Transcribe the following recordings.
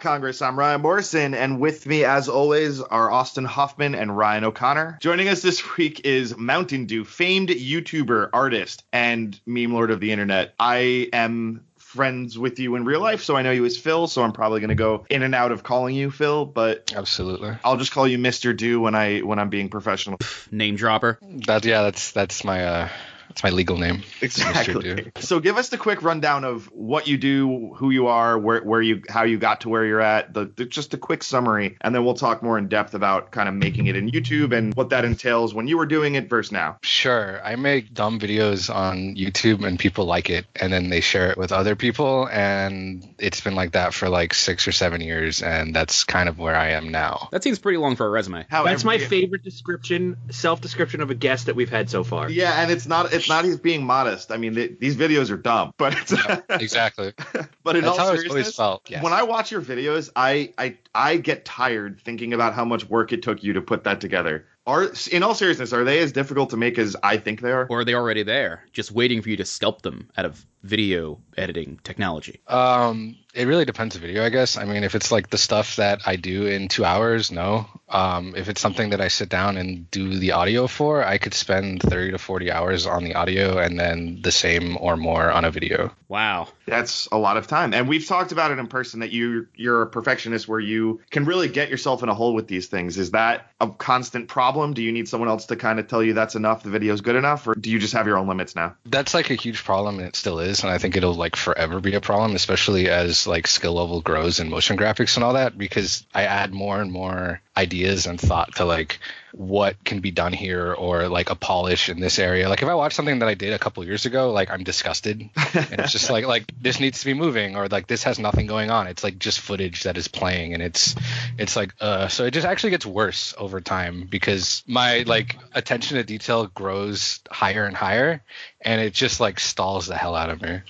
Welcome Congress. I'm Ryan Morrison, and with me, as always, are Austin Hoffman and Ryan O'Connor. Joining us this week is Mountain Dew, famed YouTuber, artist, and meme lord of the internet. I am friends with you in real life, so I know you as Phil, so I'm probably going to go in and out of calling you Phil, but Absolutely. I'll just call you Mr. Dew when I when I'm being professional. Name dropper. That yeah, that's that's my uh that's my legal name. Exactly. So give us the quick rundown of what you do, who you are, where where you how you got to where you're at, the, the just a quick summary, and then we'll talk more in depth about kind of making it in YouTube and what that entails when you were doing it versus now. Sure. I make dumb videos on YouTube and people like it and then they share it with other people and it's been like that for like 6 or 7 years and that's kind of where I am now. That seems pretty long for a resume. How That's my favorite description, self-description of a guest that we've had so far. Yeah, and it's not it's not he's being modest. I mean, th these videos are dumb, but it's Exactly. but in That's all how seriousness, felt. Yes. when I watch your videos, I, I I get tired thinking about how much work it took you to put that together. Are in all seriousness, are they as difficult to make as I think they are? Or are they already there, just waiting for you to sculpt them out of video editing technology? Um, it really depends the video, I guess. I mean, if it's like the stuff that I do in two hours, no. Um, if it's something that I sit down and do the audio for, I could spend 30 to 40 hours on the audio and then the same or more on a video. Wow. That's a lot of time. And we've talked about it in person that you you're a perfectionist where you can really get yourself in a hole with these things. Is that a constant problem? Do you need someone else to kind of tell you that's enough, the video's good enough, or do you just have your own limits now? That's like a huge problem and it still is. And I think it'll like forever be a problem, especially as like skill level grows in motion graphics and all that, because I add more and more ideas and thought to like what can be done here or like a polish in this area. Like if I watch something that I did a couple years ago, like I'm disgusted and it's just like like this needs to be moving or like this has nothing going on. It's like just footage that is playing and it's it's like uh so it just actually gets worse over time because my like attention to detail grows higher and higher and it just like stalls the hell out of me.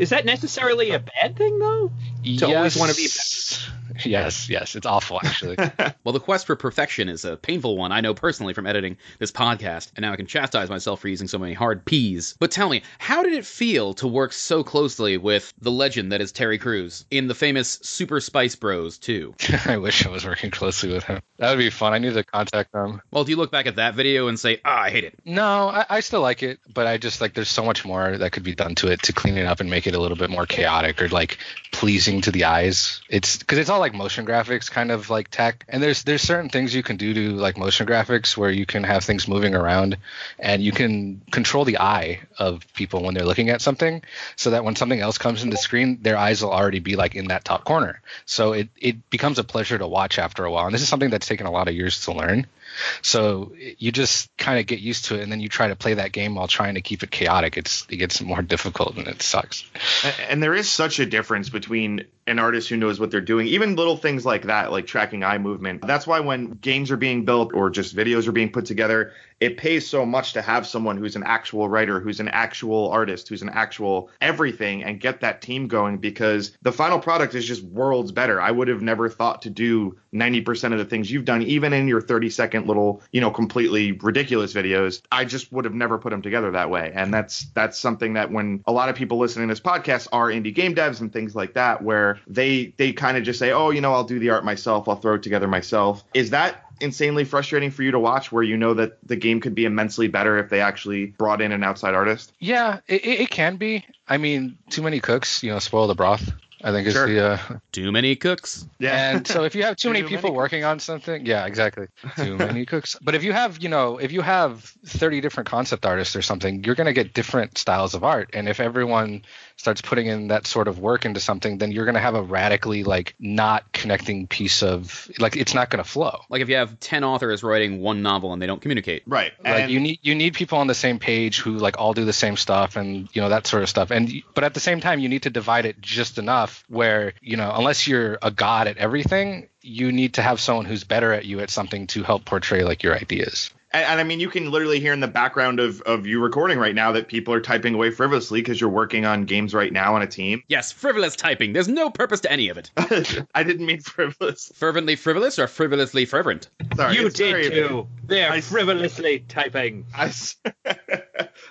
Is that necessarily a bad thing, though? to always wanna be best. Yes, yes, it's awful actually. Well, the quest for perfection is a painful one, I know personally from editing this podcast, and now I can chastise myself for using so many hard P's. But tell me, how did it feel to work so closely with the legend that is Terry Crews in the famous Super Spice Bros 2? I wish I was working closely with him. That would be fun. I need to contact them. Well, do you look back at that video and say, ah, I hate it? No, I, I still like it, but I just like there's so much more that could be done to it to clean it up and make it a little bit more chaotic or like pleasing to the eyes. It's because it's all like motion graphics kind of like tech, and there's there's certain things you can do to like motion graphics where you can have things moving around, and you can control the eye of people when they're looking at something, so that when something else comes in the screen, their eyes will already be like in that top corner. So it it becomes a pleasure to watch after a while, and this is something that's taken a lot of years to learn. So you just kind of get used to it, and then you try to play that game while trying to keep it chaotic. It's it gets more difficult, and it sucks. And there is such a difference between an artist who knows what they're doing, even little things like that, like tracking eye movement. That's why when games are being built or just videos are being put together, it pays so much to have someone who's an actual writer, who's an actual artist, who's an actual everything, and get that team going because the final product is just worlds better. I would have never thought to do 90% of the things you've done, even in your 30 second little, you know, completely ridiculous videos. I just would have never put them together that way. And that's that's something that when a lot of people listening to this podcast are indie game devs and things like that, where they they kind of just say, oh, you know, I'll do the art myself, I'll throw it together myself. Is that insanely frustrating for you to watch where you know that the game could be immensely better if they actually brought in an outside artist? Yeah, it, it it can be. I mean, too many cooks, you know, spoil the broth. I think is Sure. the uh, Too many cooks. Yeah. And so if you have too many Too many people cooks. working on something, yeah, exactly. Too many cooks. But if you have, you know, if you have 30 different concept artists or something, you're going to get different styles of art. And if everyone starts putting in that sort of work into something, then you're going to have a radically like not connecting piece of like it's not going to flow. Like if you have 10 authors writing one novel and they don't communicate. Right. like And- you need you need people on the same page who like all do the same stuff and you know that sort of stuff and but at the same time you need to divide it just enough where you know unless you're a god at everything you need to have someone who's better at you at something to help portray like your ideas And, and I mean, you can literally hear in the background of, of you recording right now that people are typing away frivolously because you're working on games right now on a team. Yes, frivolous typing. There's no purpose to any of it. I didn't mean frivolous. Fervently frivolous or frivolously fervent? Sorry. you it's did too. They're I- frivolously typing. I.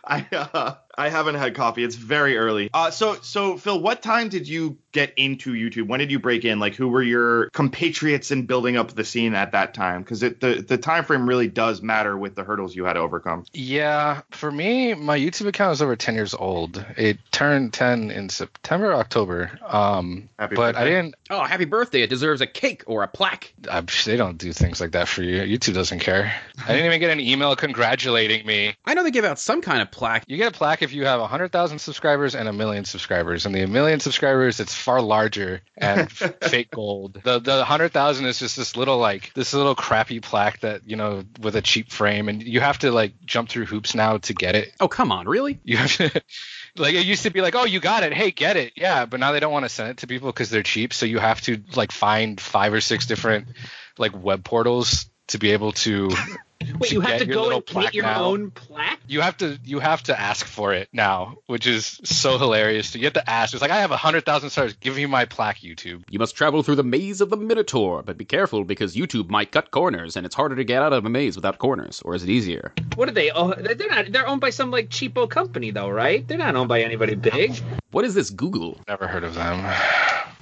uh, I haven't had coffee. It's very early. Uh, so, so Phil, what time did you get into YouTube? When did you break in? Like, who were your compatriots in building up the scene at that time? Because the the time frame really does matter with the hurdles you had to overcome. yeah for me my youtube account is over 10 years old it turned 10 in september october um Happy but i didn't Oh, happy birthday. It deserves a cake or a plaque. I'm, they don't do things like that for you youtube doesn't care i didn't even get an email congratulating me I know they give out some kind of plaque. You get a plaque if you have 100,000 subscribers and a million subscribers. And the million subscribers, it's far larger and fake gold. The the 100,000 is just this little like this little crappy plaque that you know with a cheap frame, and you have to like jump through hoops now to get it. Oh, come on, really? You have to. Like it used to be like, oh, you got it. Hey, get it. Yeah, but now they don't want to send it to people because they're cheap. So you have to like find five or six different like web portals to be able to Wait, you have to go little and get your now. own plaque? you have to you have to ask for it now, which is so hilarious. You have to ask. It's like I have a hundred thousand stars. Give me my plaque, YouTube. You must travel through the maze of the Minotaur, but be careful because YouTube might cut corners, and it's harder to get out of a maze without corners. Or is it easier? What are they? Oh, they're not. They're owned by some like cheapo company though, right? They're not owned by anybody big. What is this Google? Never heard of them.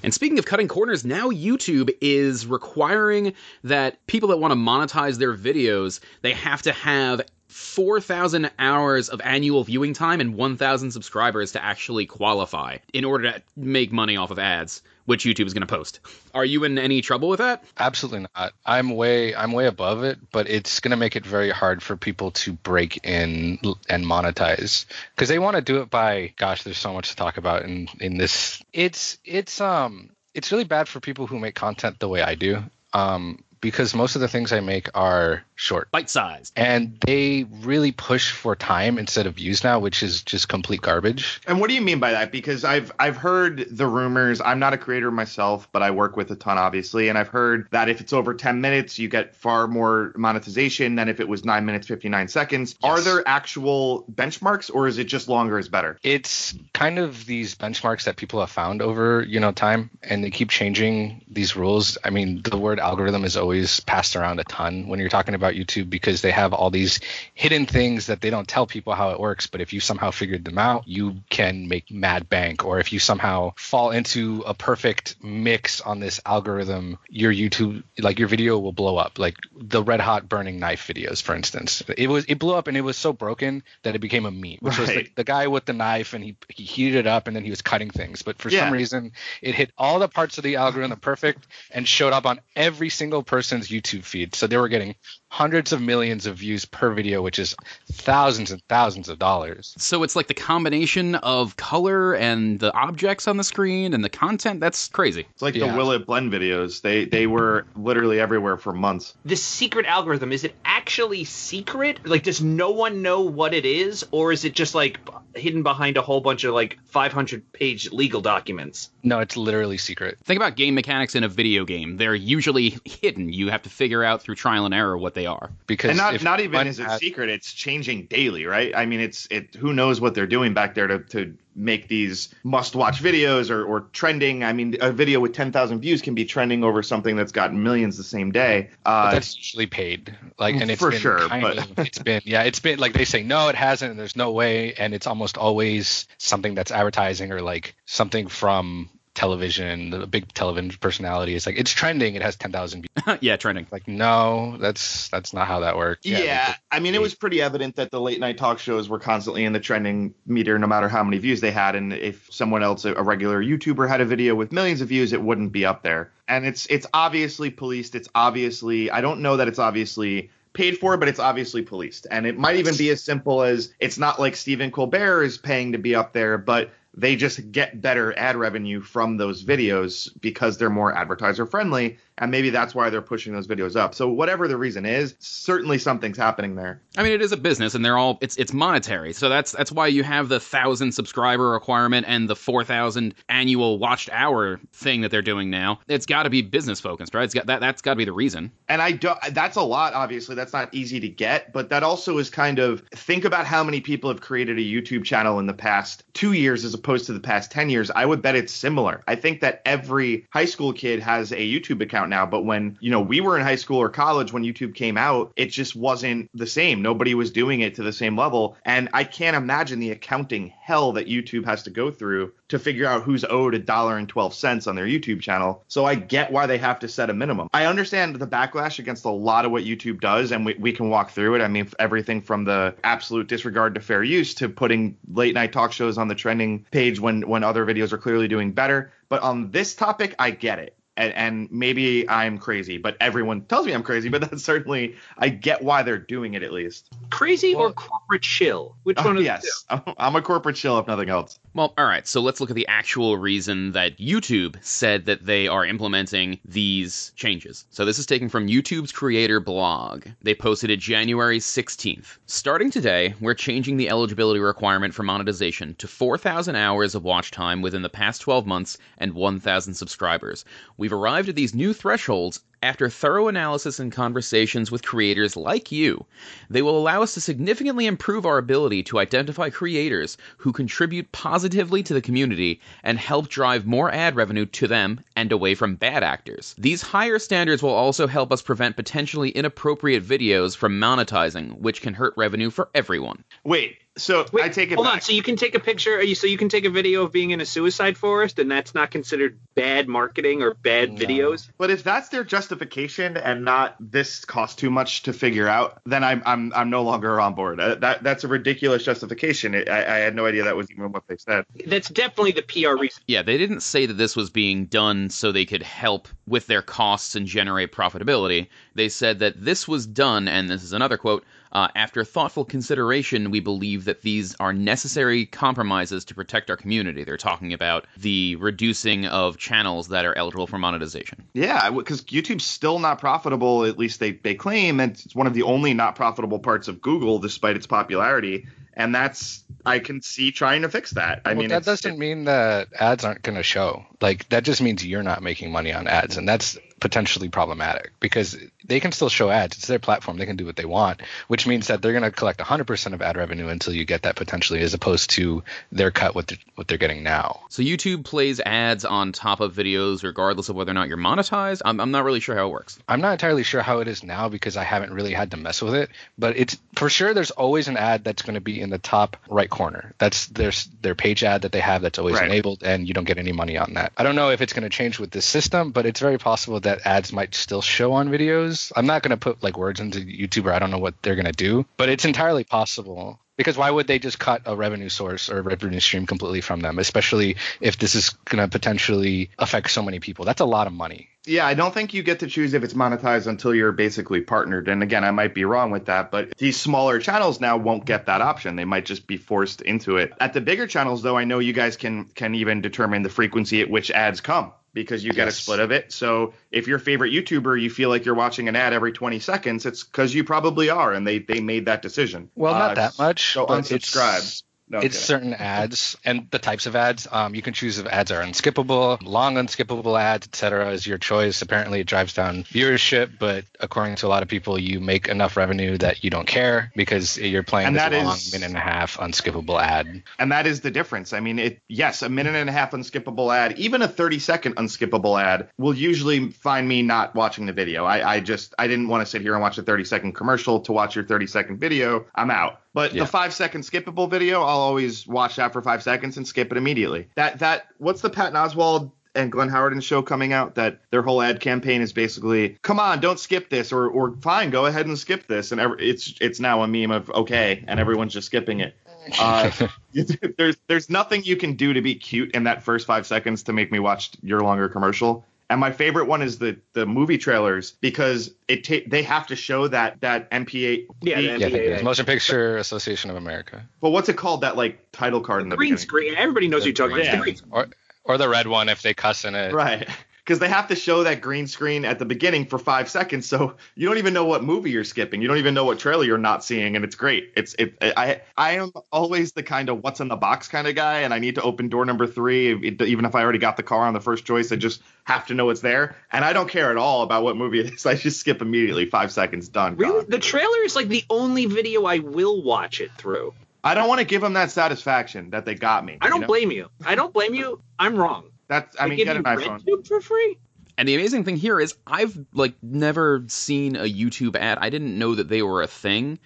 And speaking of cutting corners, now YouTube is requiring that people that want to monetize their videos, they have to have 4,000 hours of annual viewing time and 1,000 subscribers to actually qualify in order to make money off of ads, which YouTube is going to post. Are you in any trouble with that? Absolutely not. I'm way I'm way above it, but it's going to make it very hard for people to break in and monetize because they want to do it by gosh, there's so much to talk about in in this. It's it's um it's really bad for people who make content the way I do. Um because most of the things I make are short. Bite sized. and they really push for time instead of views now, which is just complete garbage. And what do you mean by that? Because I've I've heard the rumors. I'm not a creator myself, but I work with a ton, obviously, and I've heard that if it's over 10 minutes, you get far more monetization than if it was nine minutes 59 seconds. Are there actual benchmarks, or is it just longer is better? It's kind of these benchmarks that people have found over you know time, and they keep changing these rules. I mean, the word algorithm is always passed around a ton when you're talking about YouTube because they have all these hidden things that they don't tell people how it works. But if you somehow figured them out, you can make mad bank. Or if you somehow fall into a perfect mix on this algorithm, your YouTube, like your video will blow up. Like the red hot burning knife videos, for instance. It was it blew up and it was so broken that it became a meme, which was the, Right. the guy with the knife and he he heated it up and then he was cutting things. But for Yeah. some reason, it hit all the parts of the algorithm perfect and showed up on every single person's YouTube feed. So they were getting hundreds of millions of views per video, which is thousands and thousands of dollars. So it's like the combination of color and the objects on the screen and the content. That's crazy. It's like Yeah. the Will It Blend videos. They they were literally everywhere for months. This secret algorithm is it actually secret? Like, does no one know what it is, or is it just like hidden behind a whole bunch of like 500 page legal documents? No, it's literally secret. Think about game mechanics in a video game. They're usually hidden. You have to figure out through trial and error what they are. Because and not not even is it secret. It's changing daily, right? I mean, it's it. Who knows what they're doing back there to to make these must watch videos or or trending. I mean, a video with 10,000 views can be trending over something that's got millions the same day. But Uh, that's usually paid. Like, and it's For been sure, but- of, it's been, yeah, it's been like they say, no, it hasn't, and there's no way, and it's almost always something that's advertising or like something from television, the big television personality. It's like it's trending, it has ten thousand views. yeah, trending. Like, no, that's that's not how that works. Yeah, they- I mean, it was pretty evident that the late night talk shows were constantly in the trending meter, no matter how many views they had. And if someone else, a regular YouTuber, had a video with millions of views, it wouldn't be up there. And it's it's obviously policed. It's obviously I don't know that it's obviously paid for, but it's obviously policed. And it might even be as simple as it's not like Stephen Colbert is paying to be up there, but they just get better ad revenue from those videos because they're more advertiser friendly and maybe that's why they're pushing those videos up. So whatever the reason is, certainly something's happening there. I mean, it is a business, and they're all it's it's monetary. So that's that's why you have the thousand subscriber requirement and the four thousand annual watched hour thing that they're doing now. It's got to be business focused, right? It's got that that's got to be the reason. And I don't. That's a lot. Obviously, that's not easy to get, but that also is kind of think about how many people have created a YouTube channel in the past two years as opposed to the past ten years. I would bet it's similar. I think that every high school kid has a YouTube account now, but when you know we were in high school or college when YouTube came out, it just wasn't the same. Nobody was doing it to the same level, and I can't imagine the accounting hell that YouTube has to go through to figure out who's owed a dollar and 12 cents on their YouTube channel. So I get why they have to set a minimum. I understand the backlash against a lot of what YouTube does, and we, we can walk through it. I mean, everything from the absolute disregard to fair use to putting late night talk shows on the trending page when, when other videos are clearly doing better. But on this topic, I get it and, and maybe I'm crazy, but everyone tells me I'm crazy. But that's certainly I get why they're doing it at least. Crazy well, or corporate chill? Which one? Uh, yes, I'm a corporate chill if nothing else. Well, all right. So let's look at the actual reason that YouTube said that they are implementing these changes. So this is taken from YouTube's creator blog. They posted it January 16th. Starting today, we're changing the eligibility requirement for monetization to 4,000 hours of watch time within the past 12 months and 1,000 subscribers. We've arrived at these new thresholds after thorough analysis and conversations with creators like you. They will allow us to significantly improve our ability to identify creators who contribute positively to the community and help drive more ad revenue to them and away from bad actors. These higher standards will also help us prevent potentially inappropriate videos from monetizing, which can hurt revenue for everyone. Wait, so Wait, I take it. Hold back. on. So you can take a picture. So you can take a video of being in a suicide forest, and that's not considered bad marketing or bad no. videos. But if that's their justification and not this costs too much to figure out, then I'm I'm I'm no longer on board. Uh, that that's a ridiculous justification. It, I, I had no idea that was even what they said. That's definitely the PR reason. Yeah, they didn't say that this was being done so they could help with their costs and generate profitability. They said that this was done, and this is another quote uh, after thoughtful consideration, we believe that these are necessary compromises to protect our community. They're talking about the reducing of channels that are eligible for monetization. Yeah, because YouTube's still not profitable, at least they, they claim. And it's one of the only not profitable parts of Google, despite its popularity. And that's I can see trying to fix that. I well, mean, that doesn't it, mean that ads aren't going to show. Like that just means you're not making money on ads, and that's potentially problematic because they can still show ads. It's their platform. They can do what they want, which means that they're going to collect 100% of ad revenue until you get that potentially, as opposed to their cut what they're, what they're getting now. So YouTube plays ads on top of videos regardless of whether or not you're monetized. I'm, I'm not really sure how it works. I'm not entirely sure how it is now because I haven't really had to mess with it. But it's for sure there's always an ad that's going to be in the top right corner. That's their their page ad that they have that's always right. enabled, and you don't get any money on that. I don't know if it's going to change with this system, but it's very possible that ads might still show on videos. I'm not going to put like words into YouTuber. I don't know what they're going to do, but it's entirely possible. Because why would they just cut a revenue source or revenue stream completely from them, especially if this is going to potentially affect so many people? That's a lot of money. Yeah, I don't think you get to choose if it's monetized until you're basically partnered. And again, I might be wrong with that, but these smaller channels now won't get that option. They might just be forced into it. At the bigger channels, though, I know you guys can can even determine the frequency at which ads come because you get yes. a split of it. So if your favorite YouTuber, you feel like you're watching an ad every 20 seconds, it's because you probably are, and they they made that decision. Well, not uh, that much. So unsubscribe. No, it's certain ads and the types of ads. Um, you can choose if ads are unskippable, long unskippable ads, etc. is your choice. Apparently, it drives down viewership, but according to a lot of people, you make enough revenue that you don't care because you're playing and this long is, minute and a half unskippable ad. And that is the difference. I mean, it yes, a minute and a half unskippable ad, even a 30 second unskippable ad will usually find me not watching the video. I, I just I didn't want to sit here and watch a 30 second commercial to watch your 30 second video. I'm out. But yeah. the five second skippable video, I'll always watch that for five seconds and skip it immediately. That that what's the Patton Oswalt and Glenn Howerton show coming out that their whole ad campaign is basically, come on, don't skip this, or or fine, go ahead and skip this, and every, it's it's now a meme of okay, and everyone's just skipping it. Uh, there's there's nothing you can do to be cute in that first five seconds to make me watch your longer commercial And my favorite one is the the movie trailers because it ta- they have to show that that MPA. Yeah, the Yeah, I think Yeah, Motion Picture Association of America, But what's it called? That like title card in the green beginning. screen. Everybody knows what you're talking about. The Yeah. green screen. or or the red one if they cuss in it. Right. Because they have to show that green screen at the beginning for five seconds, so you don't even know what movie you're skipping. You don't even know what trailer you're not seeing, and it's great. It's it. I I am always the kind of what's in the box kind of guy, and I need to open door number three, it- even if I already got the car on the first choice. I just have to know it's there, and I don't care at all about what movie it is. I just skip immediately, five seconds, done. Really, gone. the trailer is like the only video I will watch it through. I don't want to give them that satisfaction that they got me. I don't you know? blame you. I don't blame you. I'm wrong. That's. I They mean, give get you an iPhone. RedTube for free. And the amazing thing here is I've like never seen a YouTube ad. I didn't know that they were a thing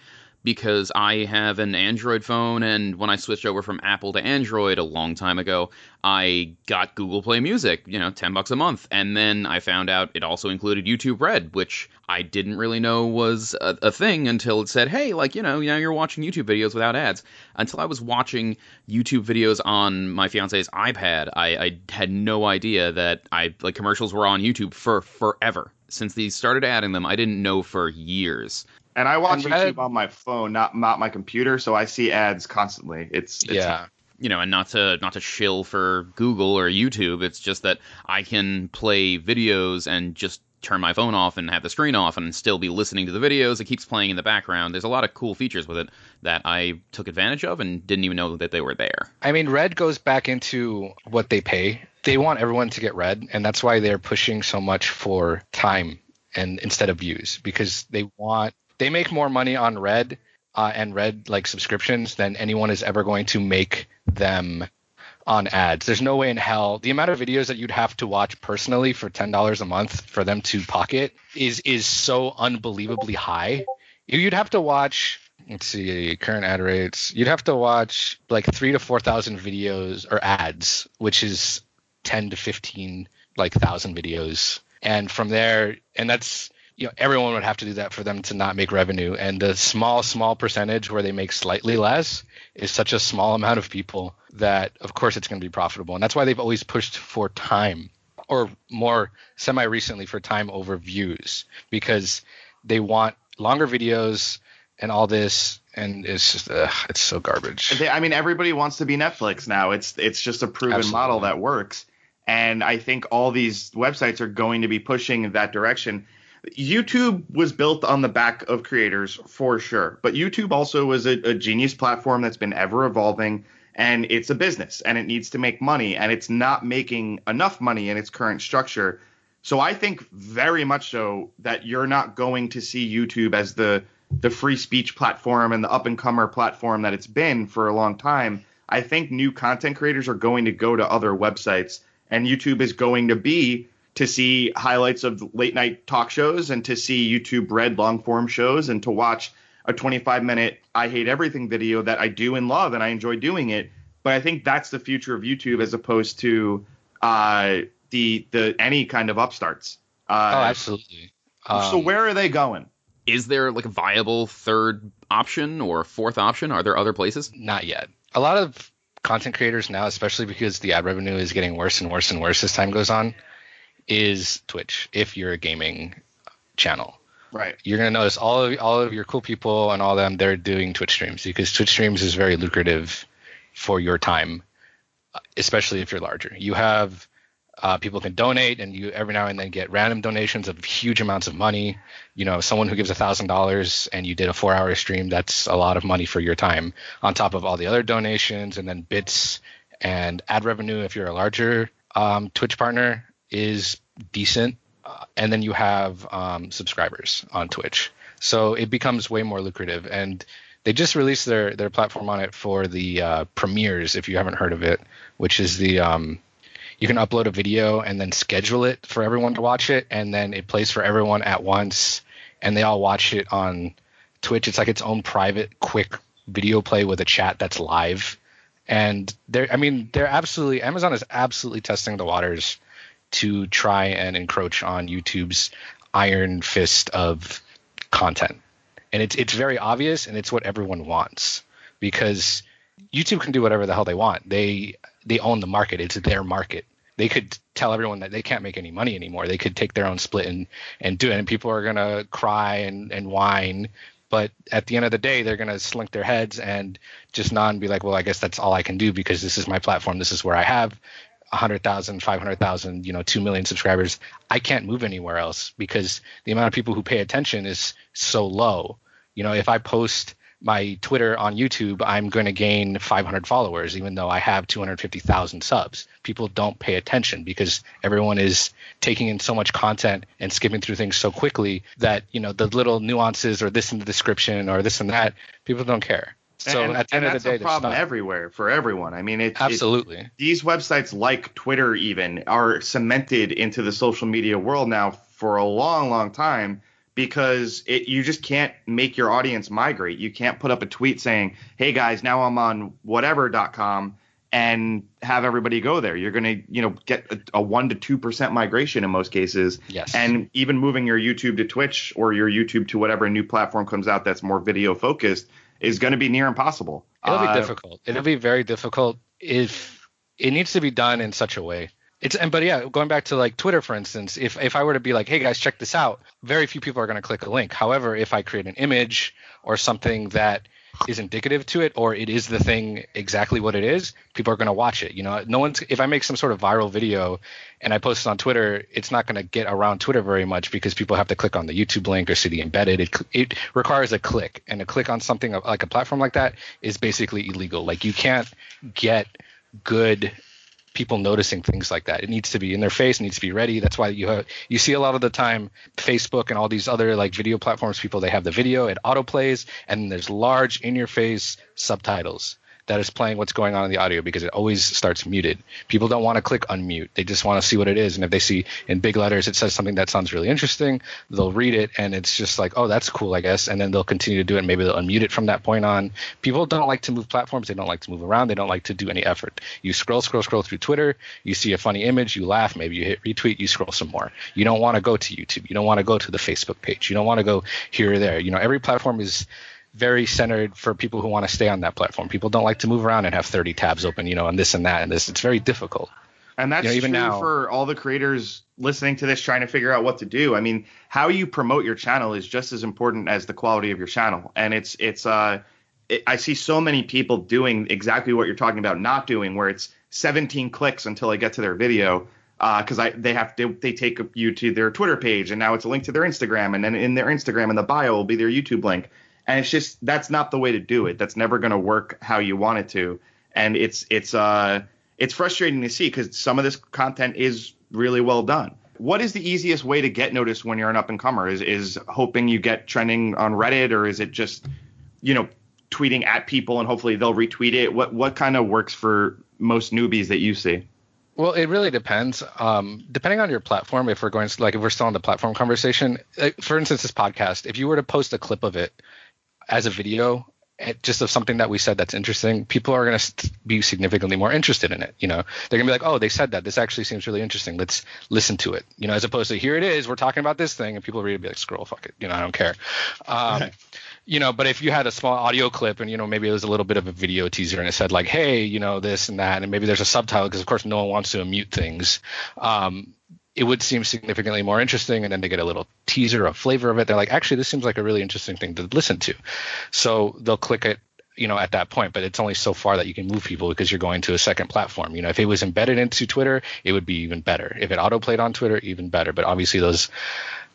because I have an Android phone and when I switched over from Apple to Android a long time ago, I got Google Play Music, you know, 10 bucks a month. And then I found out it also included YouTube Red, which I didn't really know was a, a thing until it said, "Hey, like, you know, now you're watching YouTube videos without ads." Until I was watching YouTube videos on my fiance's iPad, I, I had no idea that I like commercials were on YouTube for forever. Since they started adding them, I didn't know for years. And I watch And Red- YouTube on my phone, not not my computer, so I see ads constantly. It's, it's Yeah. you know, and not to not to shill for Google or YouTube. It's just that I can play videos and just turn my phone off and have the screen off and still be listening to the videos. It keeps playing in the background. There's a lot of cool features with it that I took advantage of and didn't even know that they were there. I mean, red goes back into what they pay. They want everyone to get red, and that's why they're pushing so much for time and instead of views because they want they make more money on red uh, and red like subscriptions than anyone is ever going to make them on ads. There's no way in hell the amount of videos that you'd have to watch personally for ten dollars a month for them to pocket is is so unbelievably high. You'd have to watch let's see current ad rates you'd have to watch like three to four thousand videos or ads which is 10 to 15 like thousand videos and from there and that's you know everyone would have to do that for them to not make revenue and the small small percentage where they make slightly less is such a small amount of people that of course it's going to be profitable and that's why they've always pushed for time or more semi recently for time over views because they want longer videos and all this and it's just it's so garbage They, I mean, everybody wants to be Netflix now. It's it's just a proven Absolutely. model that works, and I think all these websites are going to be pushing in that direction. YouTube was built on the back of creators for sure, but YouTube also was a, a genius platform that's been ever evolving, and it's a business and it needs to make money, and it's not making enough money in its current structure. So I think very much so that you're not going to see YouTube as the the free speech platform and the up and comer platform that it's been for a long time. I think new content creators are going to go to other websites and YouTube is going to be to see highlights of late night talk shows and to see YouTube red long form shows and to watch a 25 minute I hate everything video that I do and love and I enjoy doing it. But I think that's the future of YouTube as opposed to uh, the the any kind of upstarts. oh Uh, absolutely so Um, where are they going? Is there like a viable third option or fourth option? Are there other places? not yet a lot of content creators now especially because the ad revenue is getting worse and worse and worse as time goes on is twitch if you're a gaming channel Right. you're gonna notice all of all of your cool people and all them they're doing Twitch streams because Twitch streams is very lucrative for your time, especially if you're larger. You have uh, people can donate, and you every now and then get random donations of huge amounts of money. You know, someone who gives a thousand dollars and you did a four-hour stream, that's a lot of money for your time. On top of all the other donations, and then bits and ad revenue, if you're a larger um, Twitch partner, is decent uh, and then you have um, subscribers on Twitch. So it becomes way more lucrative. And they just released their their platform on it for the uh, premieres. If you haven't heard of it, which is the um, you can upload a video and then schedule it for everyone to watch it, and then it plays for everyone at once, and they all watch it on Twitch. It's like its own private, quick video play with a chat that's live. And they're, I mean, they're absolutely Amazon is absolutely testing the waters to try and encroach on YouTube's iron fist of content. And it's it's very obvious and it's what everyone wants because YouTube can do whatever the hell they want. They they own the market. It's their market. they could tell everyone that they can't make any money anymore. They could take their own split and and do it, and people are gonna cry and and whine. But at the end of the day, they're gonna slink their heads and just nod and be like, well, I guess that's all I can do because this is my platform. This is where I have 100,000, 500,000, you know, 2 million subscribers. I can't move anywhere else because the amount of people who pay attention is so low. You know, if I post my Twitter on YouTube, I'm going to gain 500 followers, even though I have 250,000 subs. People don't pay attention because everyone is taking in so much content and skipping through things so quickly that, you know, the little nuances or this in the description or this and that, people don't care. So and, at the end of the that's a problem not. everywhere for everyone. I mean, it, it- Absolutely. these websites like Twitter even are cemented into the social media world now for a long, long time because it, you just can't make your audience migrate. You can't put up a tweet saying, "Hey guys, now I'm on whatever.com." and have everybody go there. You're going to, you know, get a, a 1 to 2% migration in most cases. Yes. And even moving your YouTube to Twitch or your YouTube to whatever new platform comes out that's more video focused is going to be near impossible. It'll be Uh, difficult. It'll be very difficult if it needs to be done in such a way. It's and but yeah, going back to like Twitter for instance, if if I were to be like, hey guys, check this out, very few people are going to click a link. However, if I create an image or something that is indicative to it or it is the thing exactly what it is, people are going to watch it. You know, no one's if I make some sort of viral video and I post it on Twitter, it's not going to get around Twitter very much because people have to click on the YouTube link or see the embedded. It, it requires a click, and a click on something like a platform like that is basically illegal. Like you can't get good people noticing things like that. It needs to be in their face, it needs to be ready. That's why you have, you see a lot of the time Facebook and all these other like video platforms people they have the video it auto plays and there's large in your face subtitles that is playing what's going on in the audio because it always starts muted. People don't want to click unmute. They just want to see what it is. And if they see in big letters it says something that sounds really interesting, they'll read it and it's just like, oh, that's cool, I guess. And then they'll continue to do it. Maybe they'll unmute it from that point on. People don't like to move platforms. They don't like to move around. They don't like to do any effort. You scroll, scroll, scroll through Twitter. You see a funny image. You laugh. Maybe you hit retweet. You scroll some more. You don't want to go to YouTube. You don't want to go to the Facebook page. You don't want to go here or there. You know, every platform is very centered for people who want to stay on that platform. People don't like to move around and have 30 tabs open, you know, and this and that and this. It's very difficult. And that's You know, even true now- for all the creators listening to this trying to figure out what to do. I mean, how you promote your channel is just as important as the quality of your channel. And it's it's uh it, I see so many people doing exactly what you're talking about not doing where it's 17 clicks until they get to their video because I they have to they take you to their Twitter page and now it's a link to their Instagram and then in their Instagram in the bio will be their YouTube link and it's just that's not the way to do it. That's never going to work how you want it to, and it's it's uh it's frustrating to see because some of this content is really well done. What is the easiest way to get noticed when you're an up and comer? Is is hoping you get trending on Reddit, or is it just you know tweeting at people and hopefully they'll retweet it? What what kind of works for most newbies that you see? Well, it really depends. Um, depending on your platform, if we're going like if we're still on the platform conversation, uh, for instance, this podcast, if you were to post a clip of it as a video, eh, just of something that we said that's interesting, people are going to be significantly more interested in it. You know, they're going to be like, oh, they said that. This actually seems really interesting. Let's listen to it. You know, as opposed to here it is, we're talking about this thing, and people read it be like, scroll, fuck it. You know, I don't care. Um, you know, but if you had a small audio clip and you know maybe it was a little bit of a video teaser and it said like, hey, you know this and that, and maybe there's a subtitle because of course no one wants to mute things. Um, it would seem significantly more interesting, and then they get a little teaser, a flavor of it. They're like, actually, this seems like a really interesting thing to listen to. So they'll click it, you know, at that point. But it's only so far that you can move people because you're going to a second platform. You know, if it was embedded into Twitter, it would be even better. If it autoplayed on Twitter, even better. But obviously, those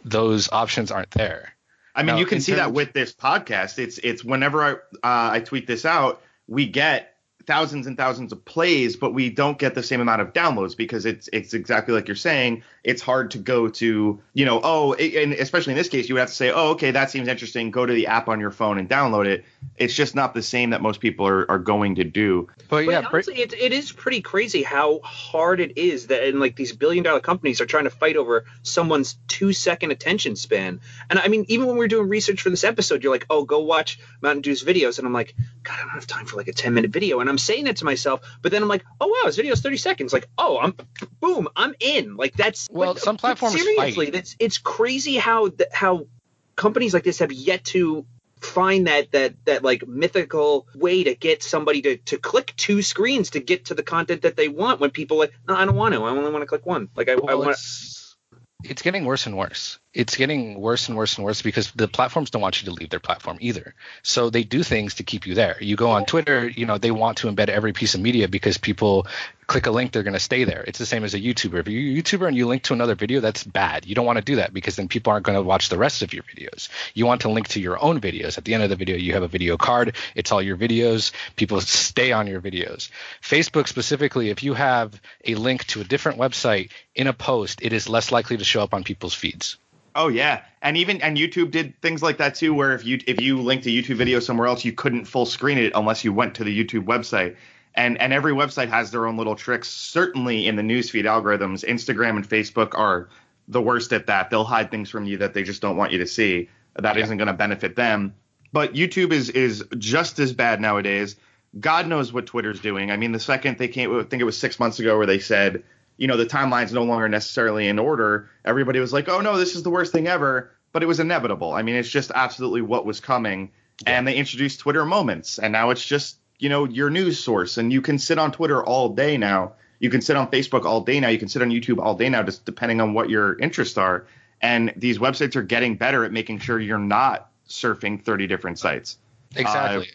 those options aren't there. I mean, Now, you can see that with this podcast. It's it's whenever I uh, I tweet this out, we get thousands and thousands of plays, but we don't get the same amount of downloads because it's it's exactly like you're saying. It's hard to go to you know oh, and especially in this case, you would have to say oh okay that seems interesting. Go to the app on your phone and download it. It's just not the same that most people are, are going to do. But But yeah, Bra- honestly, it, it is pretty crazy how hard it is that and like these billion dollar companies are trying to fight over someone's two second attention span. And I mean, even when we were doing research for this episode, you're like, oh, go watch Mountain Dew's videos, and I'm like, God, I don't have time for like a 10 minute video, and I'm saying it to myself, but then I'm like, oh wow, this video video's 30 seconds. Like, oh, I'm boom, I'm in. Like that's Well, some platforms seriously, that's it's crazy how how companies like this have yet to find that that that like mythical way to get somebody to to click two screens to get to the content that they want when people like no I don't want to I only want to click one like I, I want it's, it's getting worse and worse. It's getting worse and worse and worse because the platforms don't want you to leave their platform either. So they do things to keep you there. You go on Twitter, you know, they want to embed every piece of media because people click a link, they're going to stay there. It's the same as a YouTuber. If you're a YouTuber and you link to another video, that's bad. You don't want to do that because then people aren't going to watch the rest of your videos. You want to link to your own videos. At the end of the video, you have a video card. It's all your videos. People stay on your videos. Facebook specifically, if you have a link to a different website in a post, it is less likely to show up on people's feeds. Oh yeah, and even and YouTube did things like that too, where if you if you linked a YouTube video somewhere else, you couldn't full screen it unless you went to the YouTube website. And and every website has their own little tricks. Certainly in the newsfeed algorithms, Instagram and Facebook are the worst at that. They'll hide things from you that they just don't want you to see. That Yeah. not going to benefit them. But YouTube is is just as bad nowadays. God knows what Twitter's doing. I mean, the second they came, I think it was six months ago, where they said, you know, the timeline's no longer necessarily in order. Everybody was like, oh no, this is the worst thing ever. But it was inevitable. I mean, it's just absolutely what was coming. And they introduced Twitter Moments, and now it's just you know your news source, and you can sit on Twitter all day now. You can sit on Facebook all day now. You can sit on YouTube all day now, just depending on what your interests are. And these websites are getting better at making sure you're not surfing 30 different sites. Exactly.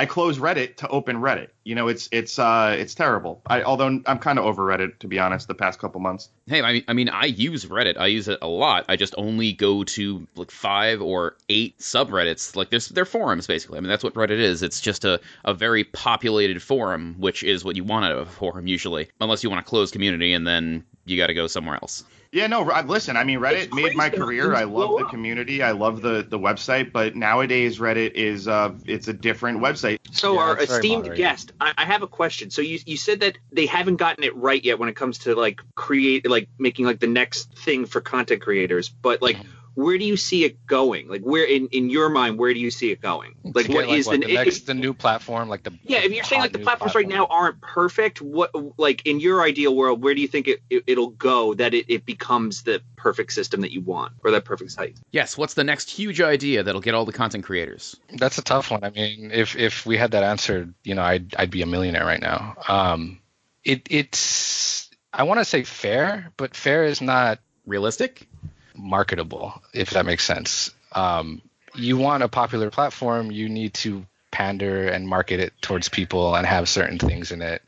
I close Reddit to open Reddit. You know, it's it's uh it's terrible. I although I'm kind of over Reddit to be honest the past couple months. Hey, I mean, I mean, I use Reddit. I use it a lot. I just only go to like five or eight subreddits. Like there's they're forums basically. I mean, that's what Reddit is. It's just a, a very populated forum, which is what you want out of a forum usually, unless you want a closed community, and then you got to go somewhere else. Yeah, no, Ri- listen, I mean Reddit It's made my career. I love the up. community. I love the the website, but nowadays Reddit is uh it's a different website. So Yeah, our esteemed guest, I, I have a question. So you you said that they haven't gotten it right yet when it comes to like create like making like the next thing for content creators, but like where do you see it going? Like where in in your mind where do you see it going? Like To what get, is what, the, the next the new platform like the yeah, if you're saying like the new platforms right now aren't perfect, what like in your ideal world, where do you think it, it it'll go that it, it becomes the perfect system that you want or that perfect site? Yes, what's the next huge idea that'll get all the content creators? That's a tough one. I mean, if if we had that answered, you know, I'd I'd be a millionaire right now. Um, it it's I want to say fair, but fair is not Realistic? Marketable, if that makes sense. Um, you want a popular platform, you need to pander and market it towards people and have certain things in it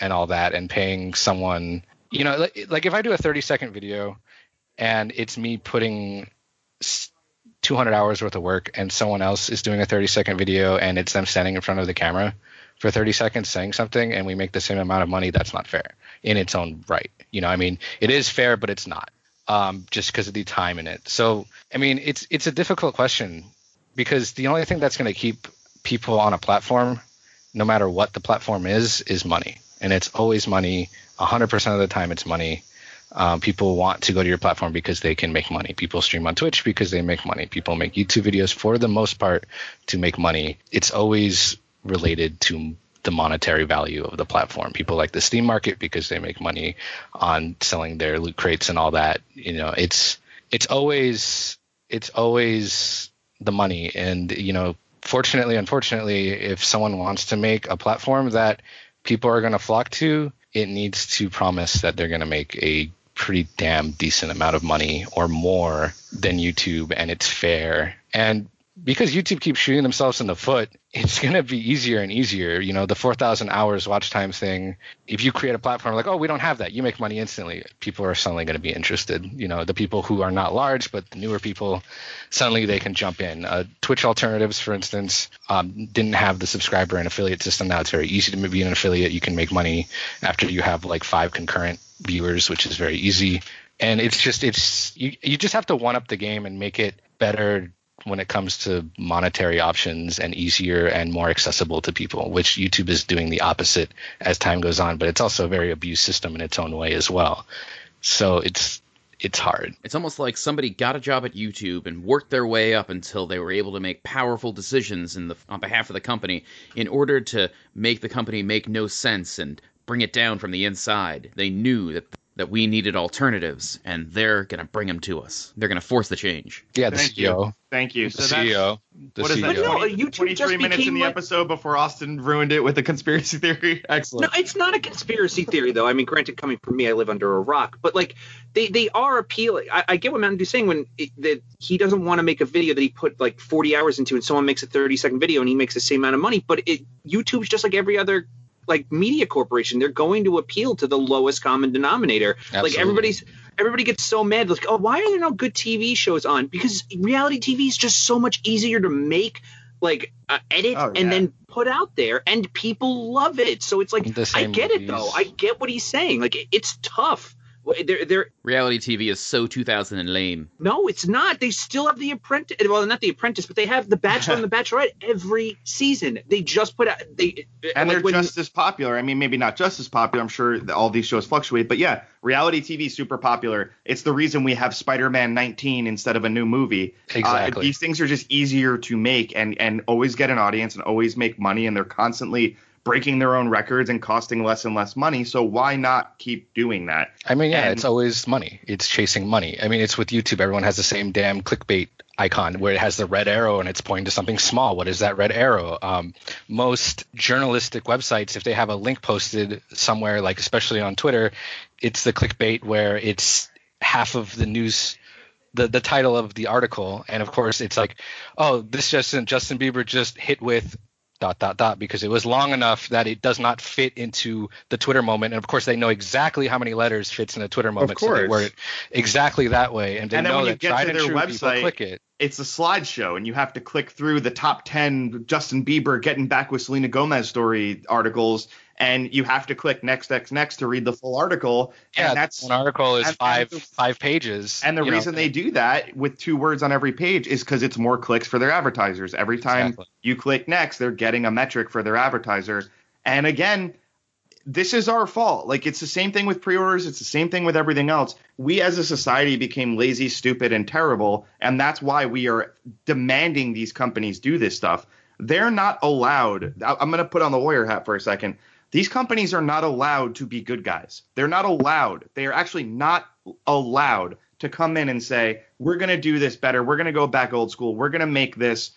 and all that. And paying someone, you know, like, like if I do a 30 second video and it's me putting 200 hours worth of work and someone else is doing a 30 second video and it's them standing in front of the camera for 30 seconds saying something and we make the same amount of money, that's not fair in its own right. You know, I mean, it is fair, but it's not um, just because of the time in it. So, I mean, it's it's a difficult question because the only thing that's going to keep people on a platform, no matter what the platform is, is money, and it's always money. 100% of the time, it's money. Um, people want to go to your platform because they can make money. People stream on Twitch because they make money. People make YouTube videos for the most part to make money. It's always related to the monetary value of the platform. People like the Steam market because they make money on selling their loot crates and all that. You know, it's it's always it's always the money and you know, fortunately unfortunately, if someone wants to make a platform that people are going to flock to, it needs to promise that they're going to make a pretty damn decent amount of money or more than YouTube and it's fair. And because YouTube keeps shooting themselves in the foot, it's going to be easier and easier. You know, the 4,000 hours watch time thing, if you create a platform like, oh, we don't have that, you make money instantly, people are suddenly going to be interested. You know, the people who are not large, but the newer people, suddenly they can jump in. Uh, Twitch alternatives, for instance, um, didn't have the subscriber and affiliate system. Now it's very easy to be an affiliate. You can make money after you have like five concurrent viewers, which is very easy. And it's just, it's, you, you just have to one up the game and make it better when it comes to monetary options and easier and more accessible to people, which YouTube is doing the opposite as time goes on, but it's also a very abused system in its own way as well. So it's it's hard. It's almost like somebody got a job at YouTube and worked their way up until they were able to make powerful decisions in the, on behalf of the company in order to make the company make no sense and bring it down from the inside. They knew that that we needed alternatives, and they're going to bring them to us. They're going to force the change. Yeah, the Thank CEO. you. Thank you. The So that's- CEO. The What is that? But no, CEO. uh, 23 just minutes in the like- episode before Austin ruined it with a conspiracy theory. Excellent. No, it's not a conspiracy theory, though. I mean, granted, coming from me, I live under a rock, but like they they are appealing. I, I get what Mountain Dew's saying when it, that he doesn't want to make a video that he put like 40 hours into, and someone makes a 30 second video and he makes the same amount of money. But it YouTube's just like every other like media corporation. They're going to appeal to the lowest common denominator. Like everybody's everybody gets so mad like oh why are there no good tv shows on? Because reality tv is just so much easier to make like uh, edit Oh, and then put out there and people love it. So it's like The i same get it though. i get what he's saying. Like it- it's tough they're, they're Reality TV is so 2000 and lame. no it's not they still have the apprentice well not the apprentice but they have the bachelor and the bachelorette every season they just put out they and like they're when- just as popular. I mean, maybe not just as popular. I'm sure all these shows fluctuate, but yeah, reality TV is super popular. It's the reason we have Spider-Man 19 instead of a new movie. Uh, Exactly. these things are just easier to make and and always get an audience and always make money, and they're constantly breaking their own records and costing less and less money. So why not keep doing that? I mean, yeah, And- it's always money. It's chasing money. I mean, it's with YouTube. Everyone has the same damn clickbait icon where it has the red arrow and it's pointing to something small. What is that red arrow? Um, most journalistic websites, if they have a link posted somewhere, like especially on Twitter, it's the clickbait where it's half of the news. The, the title of the article and of course it's like oh this Justin Justin Bieber just hit with dot dot dot because it was long enough that it does not fit into the Twitter moment. And of course, they know exactly how many letters fits in a Twitter moment, so they word it exactly that way, and they And then know when you that get to their website, click it. it's a slideshow and you have to click through the top 10 Justin Bieber getting back with Selena Gomez story articles and you have to click next next next to read the full article Yeah, and that's an article is five the- five pages. and the you know, reason they do that with two words on every page is because it's more clicks for their advertisers. Every time Exactly. you click next, they're getting a metric for their advertiser. And again, this is our fault. Like it's the same thing with pre-orders. It's the same thing with everything else. We as a society became lazy, stupid, and terrible, and that's why we are demanding these companies do this stuff. They're not allowed. I'm going to put on the lawyer hat for a second. These companies are not allowed to be good guys. They're not allowed. They are actually not allowed to come in and say, "We're going to do this better. We're going to go back old school. We're going to make this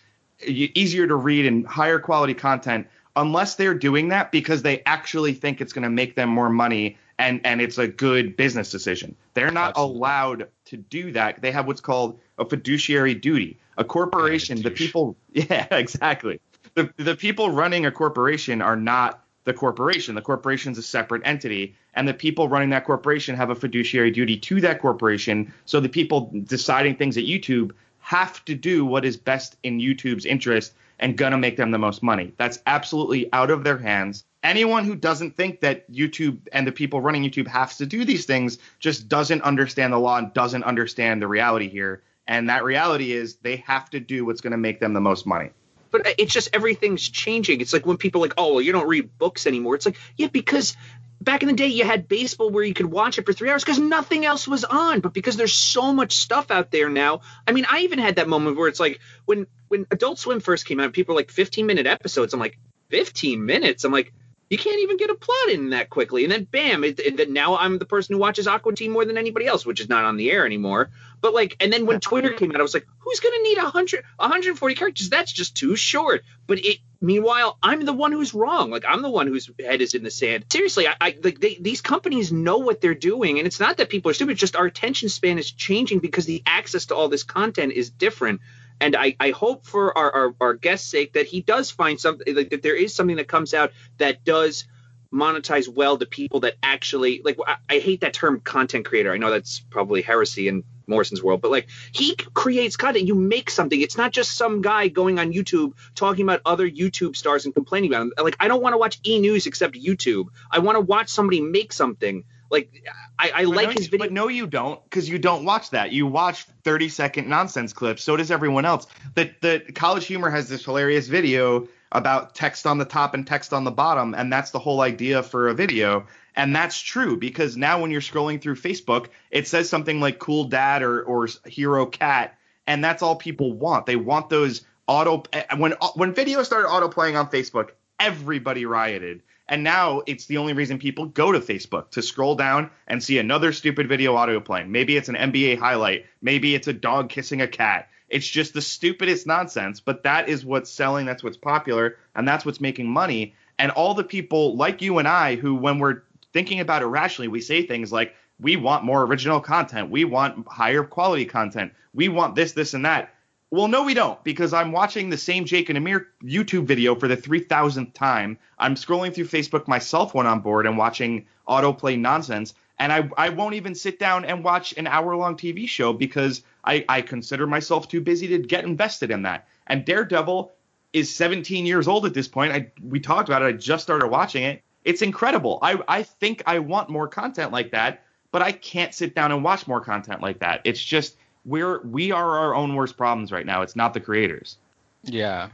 easier to read and higher quality content." Unless they're doing that because they actually think it's going to make them more money and and it's a good business decision. They're not Absolutely. allowed to do that. They have what's called a fiduciary duty. A corporation, the people, yeah, exactly. The the people running a corporation are not the corporation. The corporation's a separate entity, and the people running that corporation have a fiduciary duty to that corporation. So the people deciding things at YouTube have to do what is best in YouTube's interest and gonna make them the most money. That's absolutely out of their hands. Anyone who doesn't think that YouTube and the people running YouTube have to do these things just doesn't understand the law and doesn't understand the reality here. And that reality is they have to do what's going to make them the most money. But it's just everything's changing. It's like when people are like, oh, well, you don't read books anymore. It's like, yeah, because back in the day you had baseball where you could watch it for three hours because nothing else was on. But because there's so much stuff out there now, I mean, I even had that moment where it's like when when Adult Swim first came out, people were like 15 minute episodes. I'm like, 15 minutes. I'm like. You can't even get a plot in that quickly, and then bam! It, it, now I'm the person who watches Aqua Teen more than anybody else, which is not on the air anymore. But like, and then when Twitter came out, I was like, who's gonna need 100, 140 characters? That's just too short. But it, meanwhile, I'm the one who's wrong. Like, I'm the one whose head is in the sand. Seriously, I, I like they, these companies know what they're doing, and it's not that people are stupid. It's just our attention span is changing because the access to all this content is different. And I, I hope for our, our, our guest's sake that he does find something like that there is something that comes out that does monetize well to people that actually like I, I hate that term content creator. I know that's probably heresy in Morrison's world, but like he creates content. You make something. It's not just some guy going on YouTube talking about other YouTube stars and complaining about them. Like I don't want to watch E News except YouTube. I want to watch somebody make something. Like I, I like no, his video. But no, you don't, because you don't watch that. You watch 30 second nonsense clips. So does everyone else. The the College Humor has this hilarious video about text on the top and text on the bottom, and that's the whole idea for a video. And that's true because now when you're scrolling through Facebook, it says something like "cool dad" or or "hero cat," and that's all people want. They want those auto eh, when when video started auto playing on Facebook, everybody rioted. And now it's the only reason people go to Facebook to scroll down and see another stupid video audio playing. Maybe it's an NBA highlight. Maybe it's a dog kissing a cat. It's just the stupidest nonsense, but that is what's selling. That's what's popular. And that's what's making money. And all the people like you and I who, when we're thinking about it rationally, we say things like, we want more original content. We want higher quality content. We want this, this, and that. Well, no, we don't, because I'm watching the same Jake and Amir YouTube video for the 3,000th time. I'm scrolling through Facebook myself when I'm bored and watching autoplay nonsense. And I, I won't even sit down and watch an hour long TV show because I, I consider myself too busy to get invested in that. And Daredevil is 17 years old at this point. I, we talked about it. I just started watching it. It's incredible. I, I think I want more content like that, but I can't sit down and watch more content like that. It's just we're we are our own worst problems right now. It's not the creators. Yeah.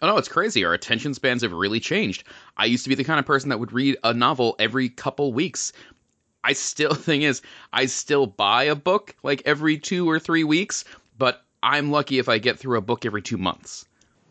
Oh no, it's crazy. Our attention spans have really changed. I used to be the kind of person that would read a novel every couple weeks. I still thing is, I still buy a book like every 2 or 3 weeks, but I'm lucky if I get through a book every 2 months.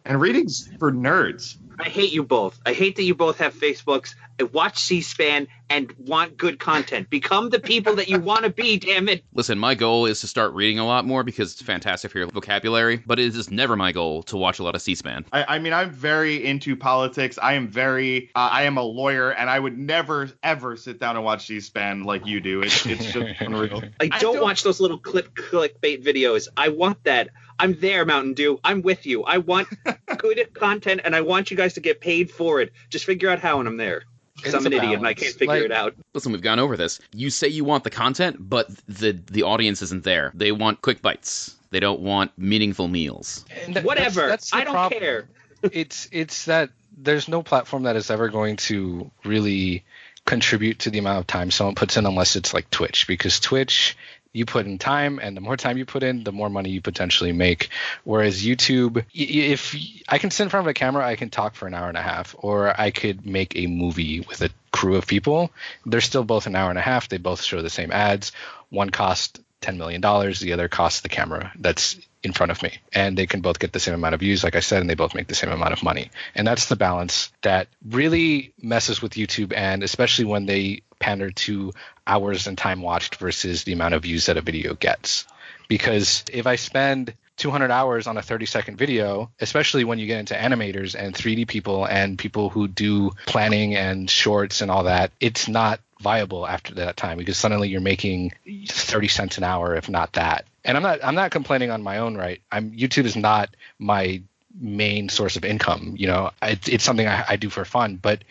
And reading's for nerds. I hate you both. I hate that you both have Facebooks. I watch C-SPAN and want good content. Become the people that you want to be. Damn it! Listen, my goal is to start reading a lot more because it's fantastic for your vocabulary. But it is never my goal to watch a lot of C-SPAN. I, I mean, I'm very into politics. I am very, uh, I am a lawyer, and I would never ever sit down and watch C-SPAN like you do. It's it's just unreal. I don't, don't- watch those little clip clickbait videos. I want that. I'm there, Mountain Dew. I'm with you. I want good content, and I want you guys to get paid for it. Just figure out how, and I'm there. Because I'm an a idiot and I can't figure Like- it out. Listen, we've gone over this. You say you want the content, but the the audience isn't there. They want quick bites. They don't want meaningful meals. And that- Whatever. that's- that's I don't problem. care. it's it's that there's no platform that is ever going to really contribute to the amount of time someone puts in unless it's like Twitch because Twitch you put in time and the more time you put in the more money you potentially make. Whereas YouTube if I can sit in front of a camera I can talk for an hour and a half or I could make a movie with a crew of people. They're still both an hour and a half. They both show the same ads. One cost $10 million the other costs the camera. That's in front of me and they can both get the same amount of views like i said and they both make the same amount of money and that's the balance that really messes with youtube and especially when they pander to hours and time watched versus the amount of views that a video gets because if i spend 200 hours on a 30 second video, especially when you get into animators and 3D people and people who do planning and shorts and all that, it's not viable after that time because suddenly you're making 30 cents an hour if not that. And I'm not I'm not complaining on my own right. I'm YouTube is not my main source of income. You know, it's something I, I do for fun, but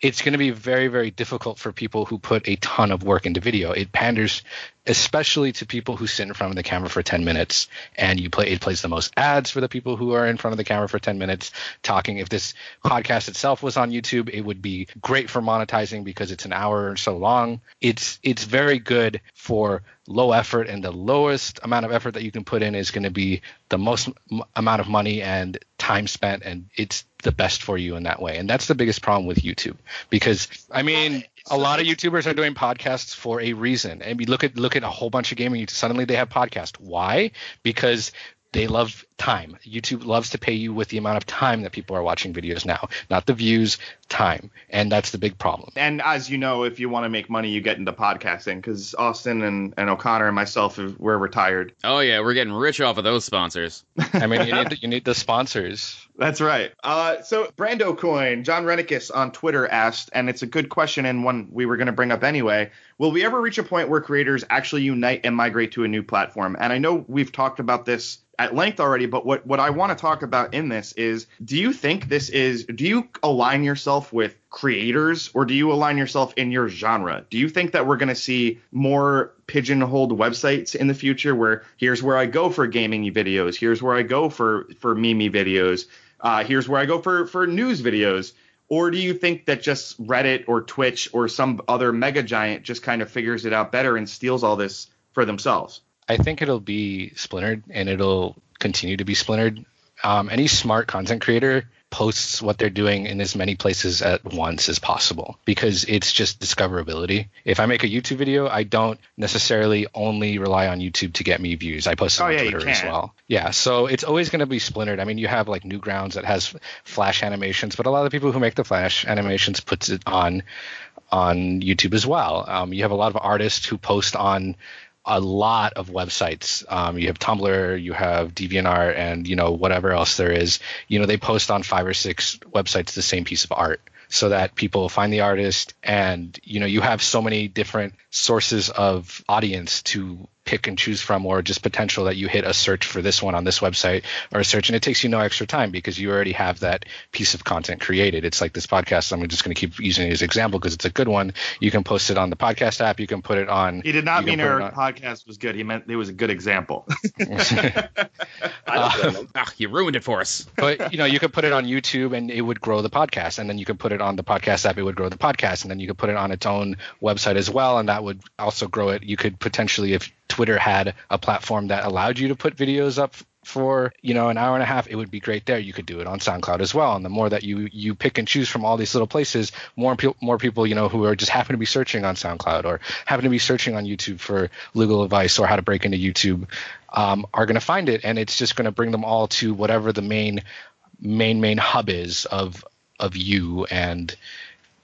it's going to be very, very difficult for people who put a ton of work into video. It panders especially to people who sit in front of the camera for 10 minutes and you play it plays the most ads for the people who are in front of the camera for 10 minutes talking if this podcast itself was on YouTube it would be great for monetizing because it's an hour or so long it's it's very good for low effort and the lowest amount of effort that you can put in is going to be the most m- amount of money and time spent and it's the best for you in that way. And that's the biggest problem with youtube. Because i mean a lot of youtubers are doing podcasts for a reason. And we look at look at a whole bunch of gaming. Suddenly they have podcasts. Why? Because they love time. YouTube loves to pay you with the amount of time that people are watching videos now, not the views, time. And that's the big problem. And as you know, if you want to make money, you get into podcasting because Austin and, and O'Connor and myself, we're retired. Oh yeah, we're getting rich off of those sponsors. I mean, you need you need the sponsors. That's right. Uh, so Brando Coin, John Renicus on Twitter asked, and it's a good question and one we were going to bring up anyway. Will we ever reach a point where creators actually unite and migrate to a new platform? And I know we've talked about this at length already, but what, what I want to talk about in this is do you think this is, do you align yourself with creators or do you align yourself in your genre? Do you think that we're going to see more pigeonholed websites in the future where here's where I go for gaming videos, here's where I go for, for meme videos, uh, here's where I go for, for news videos? Or do you think that just Reddit or Twitch or some other mega giant just kind of figures it out better and steals all this for themselves? I think it'll be splintered and it'll continue to be splintered um, any smart content creator posts what they're doing in as many places at once as possible because it's just discoverability. If I make a YouTube video, I don't necessarily only rely on YouTube to get me views. I post it Oh, on yeah, Twitter as well. Yeah, so it's always going to be splintered. I mean, you have like Newgrounds that has flash animations, but a lot of the people who make the flash animations puts it on on YouTube as well. Um, you have a lot of artists who post on a lot of websites. Um, you have Tumblr, you have DeviantArt, and you know whatever else there is. You know they post on five or six websites the same piece of art, so that people find the artist, and you know you have so many different sources of audience to pick and choose from, or just potential that you hit a search for this one on this website or a search, and it takes you no extra time because you already have that piece of content created. It's like this podcast. I'm just going to keep using it as an example because it's a good one. You can post it on the podcast app. You can put it on. He did not mean our on- podcast was good. He meant it was a good example. I don't blame him. Ah, you ruined it for us. but you know you could put it on youtube and it would grow the podcast and then you could put it on the podcast app it would grow the podcast and then you could put it on its own website as well and that would also grow it you could potentially if twitter had a platform that allowed you to put videos up for you know an hour and a half it would be great there. You could do it on soundcloud as well. And the more that you you pick and choose from all these little places more pe- more people you know who are just happen to be searching on soundcloud or happen to be searching on youtube for legal advice or how to break into youtube um, are going to find it. And it's just going to bring them all to whatever the main main main hub is of of you and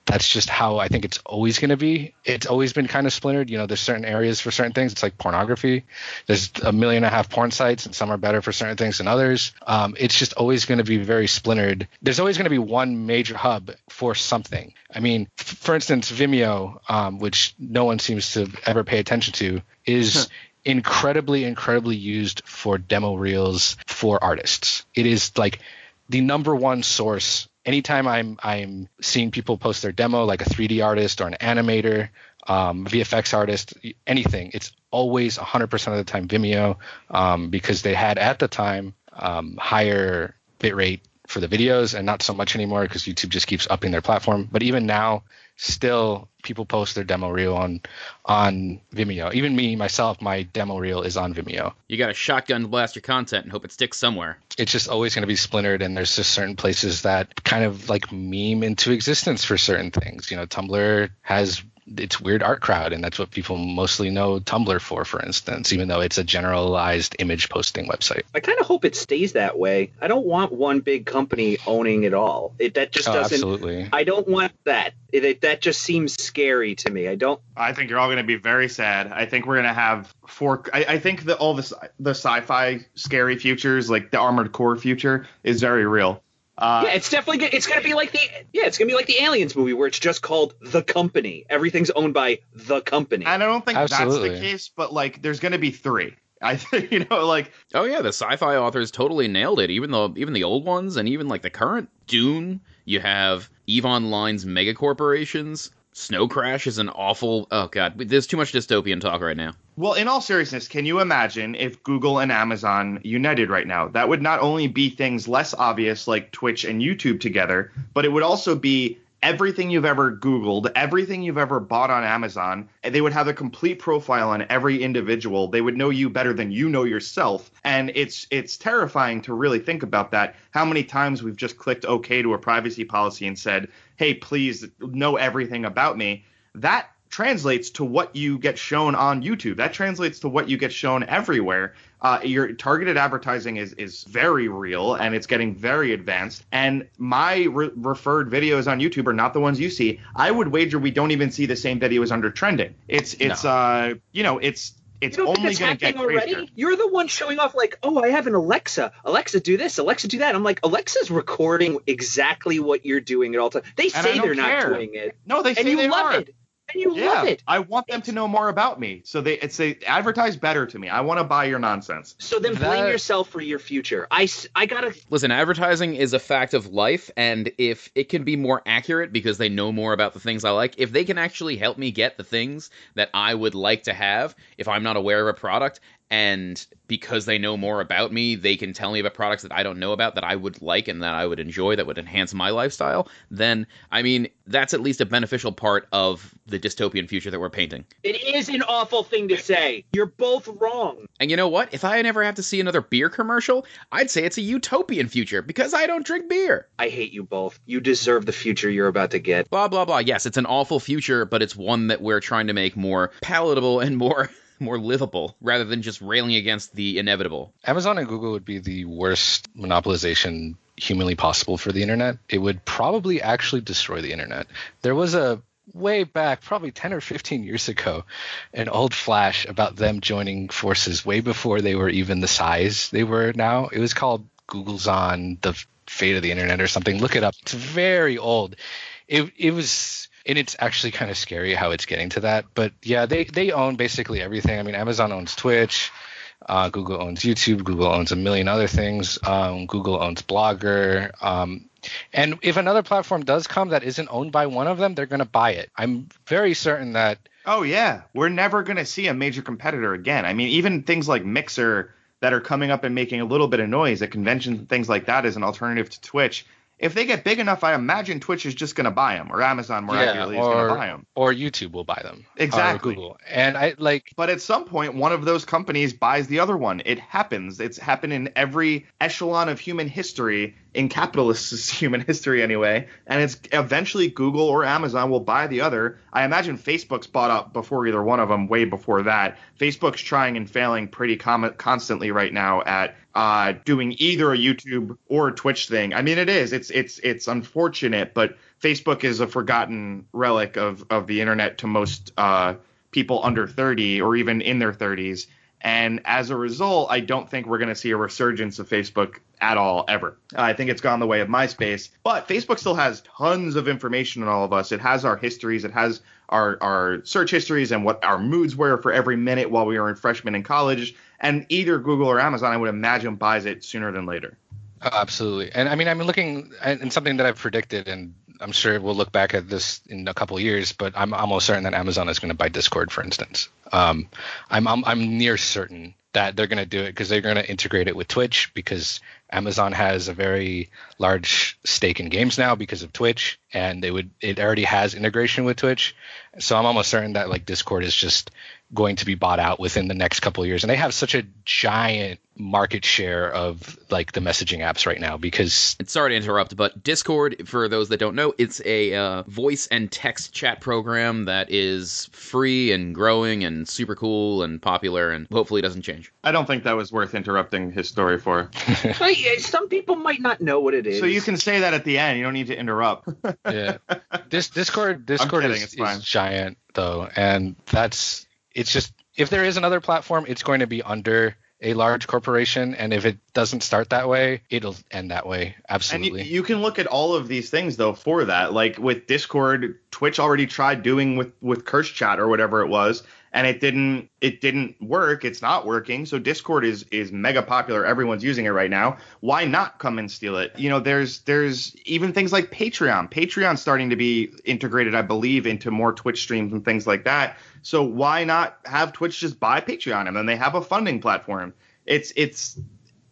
that's just how I think it's always going to be. It's always been kind of splintered. You know, there's certain areas for certain things. It's like pornography. There's a million and a half porn sites, and some are better for certain things than others. Um, it's just always going to be very splintered. There's always going to be one major hub for something. I mean, f- for instance, Vimeo, um, which no one seems to ever pay attention to, is incredibly, incredibly used for demo reels for artists. It is like the number one source anytime i'm i'm seeing people post their demo like a 3d artist or an animator um, vfx artist anything it's always 100% of the time vimeo um, because they had at the time um, higher bitrate for the videos and not so much anymore because youtube just keeps upping their platform. But even now still people post their demo reel on on vimeo. Even me myself my demo reel is on vimeo. You got a shotgun to blast your content and hope it sticks somewhere. it's just always going to be splintered and there's just certain places that kind of like meme into existence for certain things. You know tumblr has its weird art crowd and that's what people mostly know tumblr for for instance even though it's a generalized image posting website I kind of hope it stays that way. I don't want one big company owning it all. It that just oh, doesn't. absolutely I don't want that. It, it- that just seems scary to me. I don't. I think you're all going to be very sad. I think we're going to have four. I, I think that all this the sci-fi scary futures, like the armored core future, is very real. Uh, yeah, it's definitely gonna, it's gonna be like the yeah, it's gonna be like the Aliens movie where it's just called the company. Everything's owned by the company. and I don't think that's the case, but like, there's going to be three. I think you know, like Oh yeah, the sci-fi authors totally nailed it. Even the even the old ones, and even like the current Dune. You have EVE Online's mega corporations. Snow Crash is an awful. Oh god, there's too much dystopian talk right now. Well, in all seriousness, can you imagine if Google and Amazon united right now? That would not only be things less obvious like Twitch and YouTube together, but it would also be everything you've ever Googled, everything you've ever bought on Amazon. They would have a complete profile on every individual. They would know you better than you know yourself. And it's it's terrifying to really think about that. How many times we've just clicked OK to a privacy policy and said, "Hey, please know everything about me." That translates to what you get shown on YouTube. That translates to what you get shown everywhere. Uh, your targeted advertising is is very real and it's getting very advanced. And my re- referred videos on YouTube are not the ones you see. I would wager we don't even see the same videos under trending. It's it's uh you know it's it's You don't only going to get happening crazier. already? You're the one showing off like, oh, I have an Alexa. Alexa, do this. Alexa, do that. I'm like, Alexa's recording exactly what you're doing at all times. They And say they're care. not doing it, No, they say and you they love are. it, and you Yeah, love it. I want them to know more about me. So they it's they advertise better to me. I want to buy your nonsense. So then blame yourself for your future. I I gotta. Listen, advertising is a fact of life, and if it can be more accurate because they know more about the things I like, if they can actually help me get the things that I would like to have if I'm not aware of a product, and because they know more about me, they can tell me about products that I don't know about that I would like and that I would enjoy that would enhance my lifestyle, then I mean, that's at least a beneficial part of the dystopian future that we're painting. It is an awful thing to say. You're both wrong. And you know what? If I never have to see another beer commercial, I'd say it's a utopian future because I don't drink beer. I hate you both. You deserve the future you're about to get. Blah blah blah. Yes, it's an awful future, but it's one that we're trying to make more palatable and more more livable rather than just railing against the inevitable. Amazon and Google would be the worst monopolization humanly possible for the internet. It would probably actually destroy the internet. There was a way back, probably 10 or 15 years ago, an old flash about them joining forces way before they were even the size they were now. It was called Googlezon the fate of the internet or something. Look it up. It's very old. It it was and it's actually kind of scary how it's getting to that. But yeah, they they own basically everything. I mean, Amazon owns Twitch, uh, Google owns YouTube, Google owns a million other things. Um, Google owns Blogger. Um, and if another platform does come that isn't owned by one of them, they're going to buy it. I'm very certain that. Oh yeah, we're never going to see a major competitor again. I mean, even things like Mixer that are coming up and making a little bit of noise at conventions and things like that as an alternative to Twitch if they get big enough, I imagine Twitch is just going to buy them, or Amazon more yeah, accurately is going to buy them, or YouTube will buy them, exactly. Google, and I like. But at some point, one of those companies buys the other one. It happens. It's happened in every echelon of human history, in capitalist human history anyway. And it's eventually Google or Amazon will buy the other. I imagine Facebook's bought up before either one of them, way before that. Facebook's trying and failing pretty com- constantly right now at uh, doing either a YouTube or a Twitch thing. I mean, it is. It's it's it's unfortunate, but Facebook is a forgotten relic of of the internet to most uh, people under 30 or even in their 30s. And as a result, I don't think we're going to see a resurgence of Facebook at all ever. I think it's gone the way of MySpace, but Facebook still has tons of information on all of us. It has our histories, it has our our search histories and what our moods were for every minute while we were in freshman in college. And either Google or Amazon, I would imagine, buys it sooner than later. Absolutely. And I mean, I'm looking and something that I've predicted, and I'm sure we'll look back at this in a couple years, but I'm almost certain that Amazon is going to buy Discord, for instance. Um, I'm, I'm, I'm near certain that they're going to do it because they're going to integrate it with Twitch because Amazon has a very large stake in games now because of Twitch, and they would it already has integration with Twitch. So I'm almost certain that like Discord is just going to be bought out within the next couple of years. And they have such a giant market share of like the messaging apps right now because sorry to interrupt but discord for those that don't know it's a uh, voice and text chat program that is free and growing and super cool and popular and hopefully doesn't change. I don't think that was worth interrupting his story for. Some people might not know what it is so you can say that at the end. You don't need to interrupt. Yeah. This discord discord is, is giant though and that's it's just if there is another platform, it's going to be under a large corporation, and if it doesn't start that way, it'll end that way. Absolutely. And you, you, can look at all of these things though for that. Like with Discord, Twitch already tried doing with with Curse Chat or whatever it was, and it didn't it didn't work. It's not working. So Discord is is mega popular. Everyone's using it right now. Why not come and steal it? You know, there's there's even things like Patreon. Patreon's starting to be integrated, I believe, into more Twitch streams and things like that. So why not have Twitch just buy Patreon and then they have a funding platform? It's it's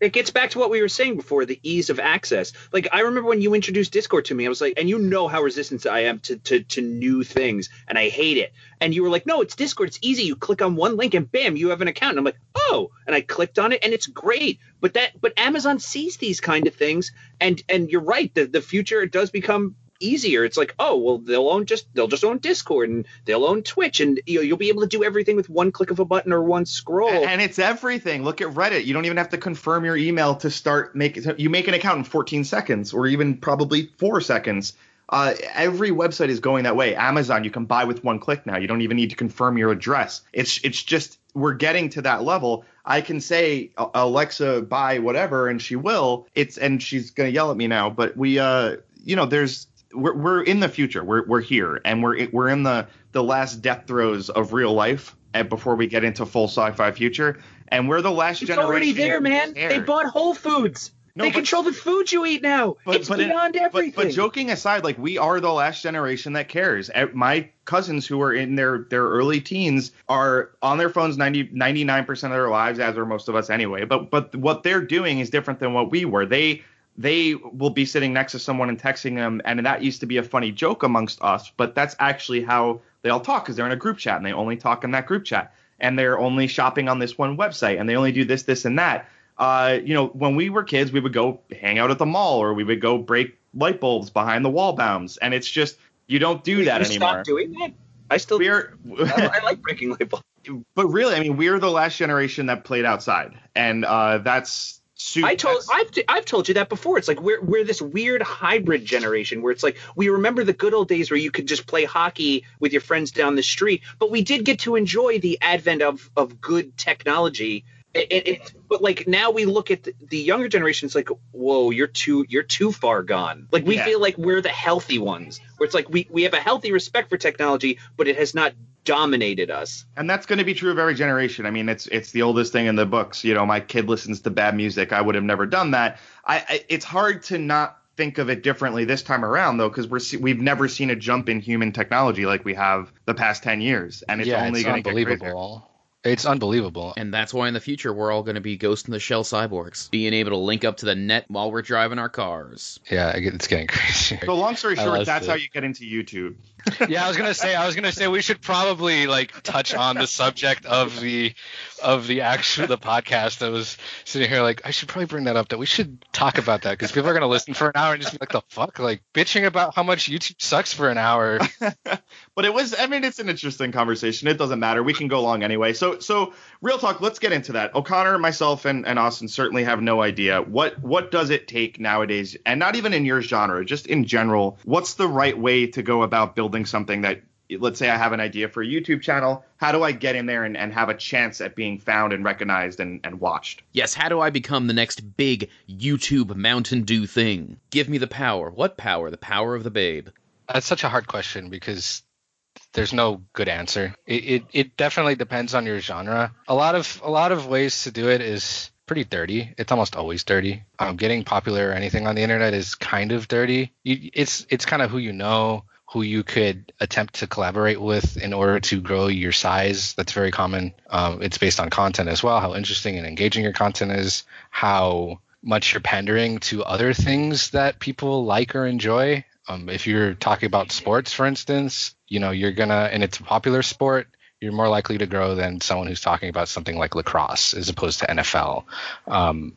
it gets back to what we were saying before the ease of access. Like i remember when you introduced discord to me i was like and you know how resistant i am to, to, to new things and i hate it. And you were like no it's discord it's easy. You click on one link and bam you have an account. And i'm like oh. And i clicked on it and it's great. But that but amazon sees these kind of things and and you're right the, the future does become easier. It's like, oh, well, they'll own just they'll just own Discord and they'll own Twitch, and you know, you'll be able to do everything with one click of a button or one scroll. And it's everything. Look at Reddit. You don't even have to confirm your email to start making. You make an account in 14 seconds, or even probably four seconds. Uh, every website is going that way. Amazon, you can buy with one click now. You don't even need to confirm your address. It's it's just we're getting to that level. I can say Alexa buy whatever, and she will. It's and she's gonna yell at me now, but we uh you know there's we're, we're in the future. We're we're here, and we're we're in the the last death throes of real life and before we get into full sci-fi future. And we're the last it's generation. already there, man. They bought Whole Foods. No, they but- control the food you eat now. it's in- beyond but- everything. But, joking aside, like we are the last generation that cares. Eh, My cousins who are in their their early teens are on their phones 90 99% of their lives as are most of us anyway. But but what they're doing is different than what we were. They they will be sitting next to someone and texting them and that used to be a funny joke amongst us, but that's actually how they all talk cuz they're in a group chat and they only talk in that group chat and they're only shopping on this one website and they only do this this and that uh, you know, when we were kids, we would go hang out at the mall or we would go break light bulbs behind the wall bounds. And it's just, you don't do that you anymore. Stop doing that. I still. We're, I, I like breaking light bulbs. but really, I mean, we're the last generation that played outside. And uh, that's, su- I told I've, I've told you that before. It's like we're we're this weird hybrid generation where it's like we remember the good old days where you could just play hockey with your friends down the street, but we did get to enjoy the advent of of good technology. It, it, it- but like now we look at the, the younger generation, it's like, whoa, you're too you're too far gone. Like we Yeah. feel like we're the healthy ones, where it's like we we have a healthy respect for technology, but it has not dominated us. and that's going to be true of every generation. I mean, it's it's the oldest thing in the books. You know, my kid listens to bad music. I would have never done that. I, I it's hard to not think of it differently this time around though, because we're we've never seen a jump in human technology like we have the past ten years, and it's yeah, only it's going to get crazier. Unbelievable. It's unbelievable. And that's why in the future we're all going to be Ghost in the Shell cyborgs, being able to link up to the net while we're driving our cars. Yeah, I get- it's getting crazy. So long story short, that's it. how you get into YouTube. yeah, I was gonna say, I was gonna say we should probably like touch on the subject of the of the actual the podcast. I was sitting here like I should probably bring that up. That we should talk about that because people are gonna listen for an hour and just be like, the fuck, like bitching about how much YouTube sucks for an hour. But it was, I mean, it's an interesting conversation. It doesn't matter. We can go long anyway. So, so real talk. Let's get into that. O'Connor, myself, and, and Austin certainly have no idea what what does it take nowadays, and not even in your genre, just in general. What's the right way to go about building something that, let's say, I have an idea for a YouTube channel. How do I get in there and, and have a chance at being found and recognized and, and watched? Yes, how do I become the next big YouTube Mountain Dew thing? Give me the power. What power? The power of the babe. That's such a hard question because there's no good answer. It, it it definitely depends on your genre. A lot of a lot of ways to do it is pretty dirty. It's almost always dirty. Um, getting popular or anything on the internet is kind of dirty. You, it's it's kind of who you know, who you could attempt to collaborate with in order to grow your size. That's very common. Um, it's based on content as well, how interesting and engaging your content is, how much you're pandering to other things that people like or enjoy. Um, if you're talking about sports, for instance, you know, you're gonna, and it's a popular sport, you're more likely to grow than someone who's talking about something like lacrosse as opposed to NFL. Um,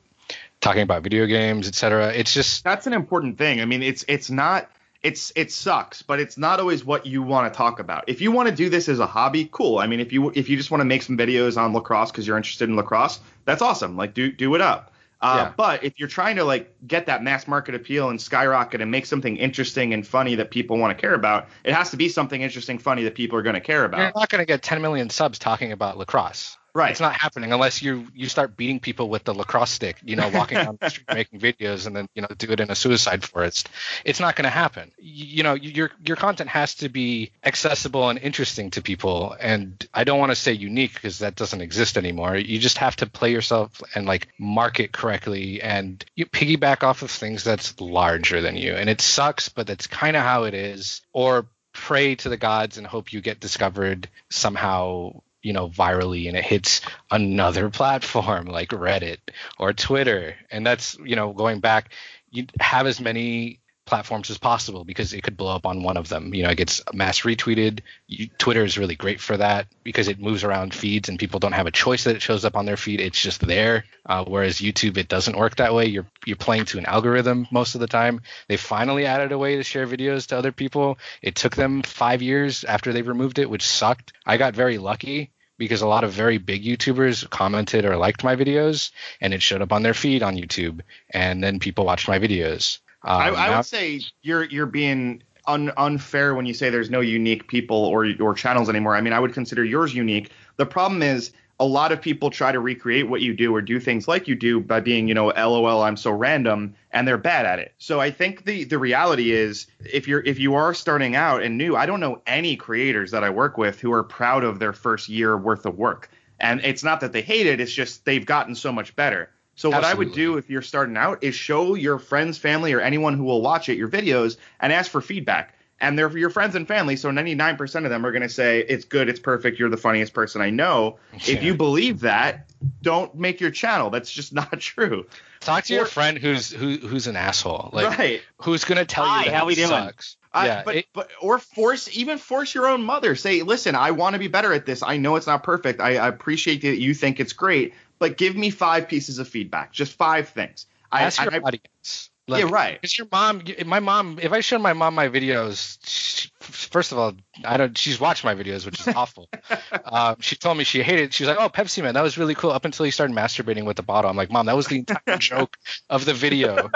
talking about video games, etc. It's just That's an important thing. I mean, it's it's not it's it sucks, but it's not always what you want to talk about. If you want to do this as a hobby, cool. I mean, if you if you just want to make some videos on lacrosse because you're interested in lacrosse, that's awesome. Like do do it up. Uh, Yeah. But if you're trying to like get that mass market appeal and skyrocket and make something interesting and funny that people want to care about, it has to be something interesting, funny that people are going to care about. you're not going to get 10 million subs talking about lacrosse. Right. It's not happening unless you you start beating people with the lacrosse stick, you know, walking down the street making videos and then you know do it in a suicide forest. It's not going to happen. You, you know, your your content has to be accessible and interesting to people. And I don't want to say unique because that doesn't exist anymore. You just have to play yourself and like market correctly and you piggyback off of things that's larger than you. And it sucks, but that's kind of how it is. Or pray to the gods and hope you get discovered somehow you know virally and it hits another platform like reddit or twitter. And that's you know going back you have as many platforms as possible because it could blow up on one of them. You know it gets mass retweeted. You, twitter is really great for that because it moves around feeds and people don't have a choice that it shows up on their feed. It's just there. Uh, whereas youtube it doesn't work that way. You're you're playing to an algorithm most of the time. They finally added a way to share videos to other people. It took them five years after they removed it which sucked. I got very lucky because a lot of very big YouTubers commented or liked my videos, and it showed up on their feed on YouTube, and then people watched my videos. Um, I, I now- would say you're you're being un, unfair when you say there's no unique people or or channels anymore. I mean, I would consider yours unique. The problem is a lot of people try to recreate what you do or do things like you do by being, you know, LOL, I'm so random, and they're bad at it. So I think the the reality is if you're if you are starting out and new, I don't know any creators that I work with who are proud of their first year worth of work. And it's not that they hate it, it's just they've gotten so much better. So what I would do if you're starting out is show your friends, family, or anyone who will watch it your videos and ask for feedback. And they're your friends and family, so 99% of them are going to say it's good, it's perfect, you're the funniest person I know. If you believe that, don't make your channel. That's just not true. Talk to Or- your friend who's who, who's an asshole, like right. who's gonna tell Hi, you that how it we doing? sucks. I- yeah, but it- but or force even force your own mother. Say, listen, I want to be better at this. I know it's not perfect. I, I appreciate that you think it's great, but give me five pieces of feedback, just five things. I, ask your I, audience. Yeah, right. Because your mom, my mom, if I show my mom my videos, she, first of all, I don't. She's watched my videos, which is awful. um, she told me she hated. It. She was like, "Oh, Pepsi Man, that was really cool." Up until you started masturbating with the bottle, I'm like, "Mom, that was the entire joke of the video."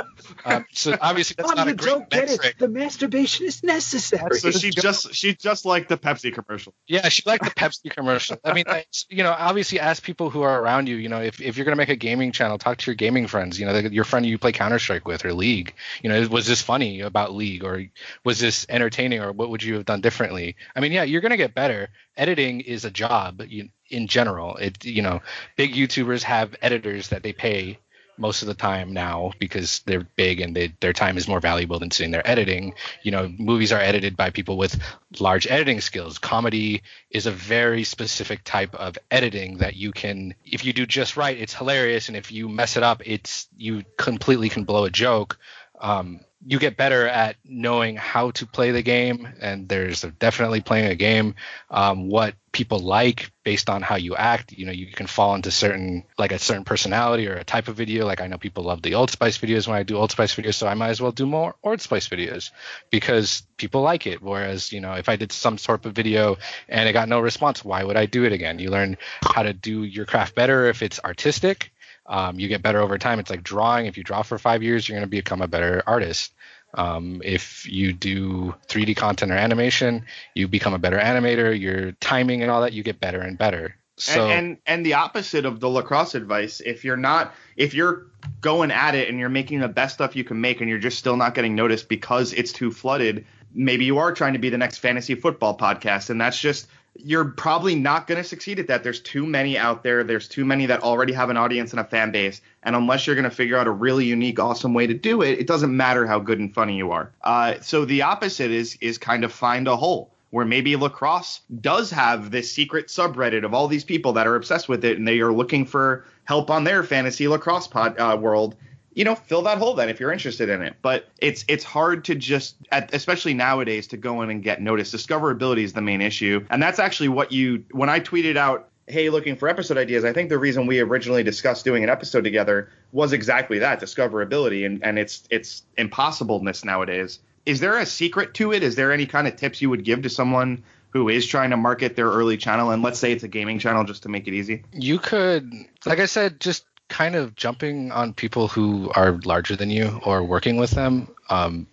Um, so obviously, that's Mom, not you a great don't get metric. it. The masturbation is necessary. so she just she just liked the Pepsi commercial. Yeah, she liked the Pepsi commercial. I mean, that's- you know, obviously ask people who are around you. You know, if, if you're gonna make a gaming channel, talk to your gaming friends. You know, the, your friend you play Counter Strike with or League. You know, was this funny about League or was this entertaining or what would you have done differently? I mean, yeah, you're gonna get better. Editing is a job in general. It you know, big YouTubers have editors that they pay most of the time now because they're big and they, their time is more valuable than sitting there editing. You know, movies are edited by people with large editing skills. Comedy is a very specific type of editing that you can, if you do just right, it's hilarious, and if you mess it up, it's you completely can blow a joke. Um, you get better at knowing how to play the game, and there's definitely playing a game. Um, what people like based on how you act. You know, you can fall into certain like a certain personality or a type of video. Like I know people love the Old Spice videos when I do Old Spice videos, so I might as well do more Old Spice videos because people like it. Whereas, you know, if I did some sort of video and it got no response, why would I do it again? You learn how to do your craft better if it's artistic. Um, you get better over time. It's like drawing. If you draw for five years, you're going to become a better artist. Um, if you do 3D content or animation, you become a better animator. Your timing and all that, you get better and better. So and, and and the opposite of the lacrosse advice if you're not if you're going at it and you're making the best stuff you can make and you're just still not getting noticed because it's too flooded maybe you are trying to be the next fantasy football podcast and that's just you're probably not going to succeed at that. There's too many out there. There's too many that already have an audience and a fan base. And unless you're going to figure out a really unique awesome way to do it it doesn't matter how good and funny you are. Uh, so the opposite is is kind of find a hole where maybe lacrosse does have this secret subreddit of all these people that are obsessed with it and they are looking for help on their fantasy lacrosse pod, uh, world you know fill that hole then if you're interested in it but it's it's hard to just at, especially nowadays to go in and get noticed discoverability is the main issue and that's actually what you when i tweeted out hey looking for episode ideas i think the reason we originally discussed doing an episode together was exactly that discoverability and and it's it's impossibleness nowadays is there a secret to it? Is there any kind of tips you would give to someone who is trying to market their early channel? And let's say it's a gaming channel just to make it easy. you could, like I said, just kind of jumping on people who are larger than you or working with them. Um,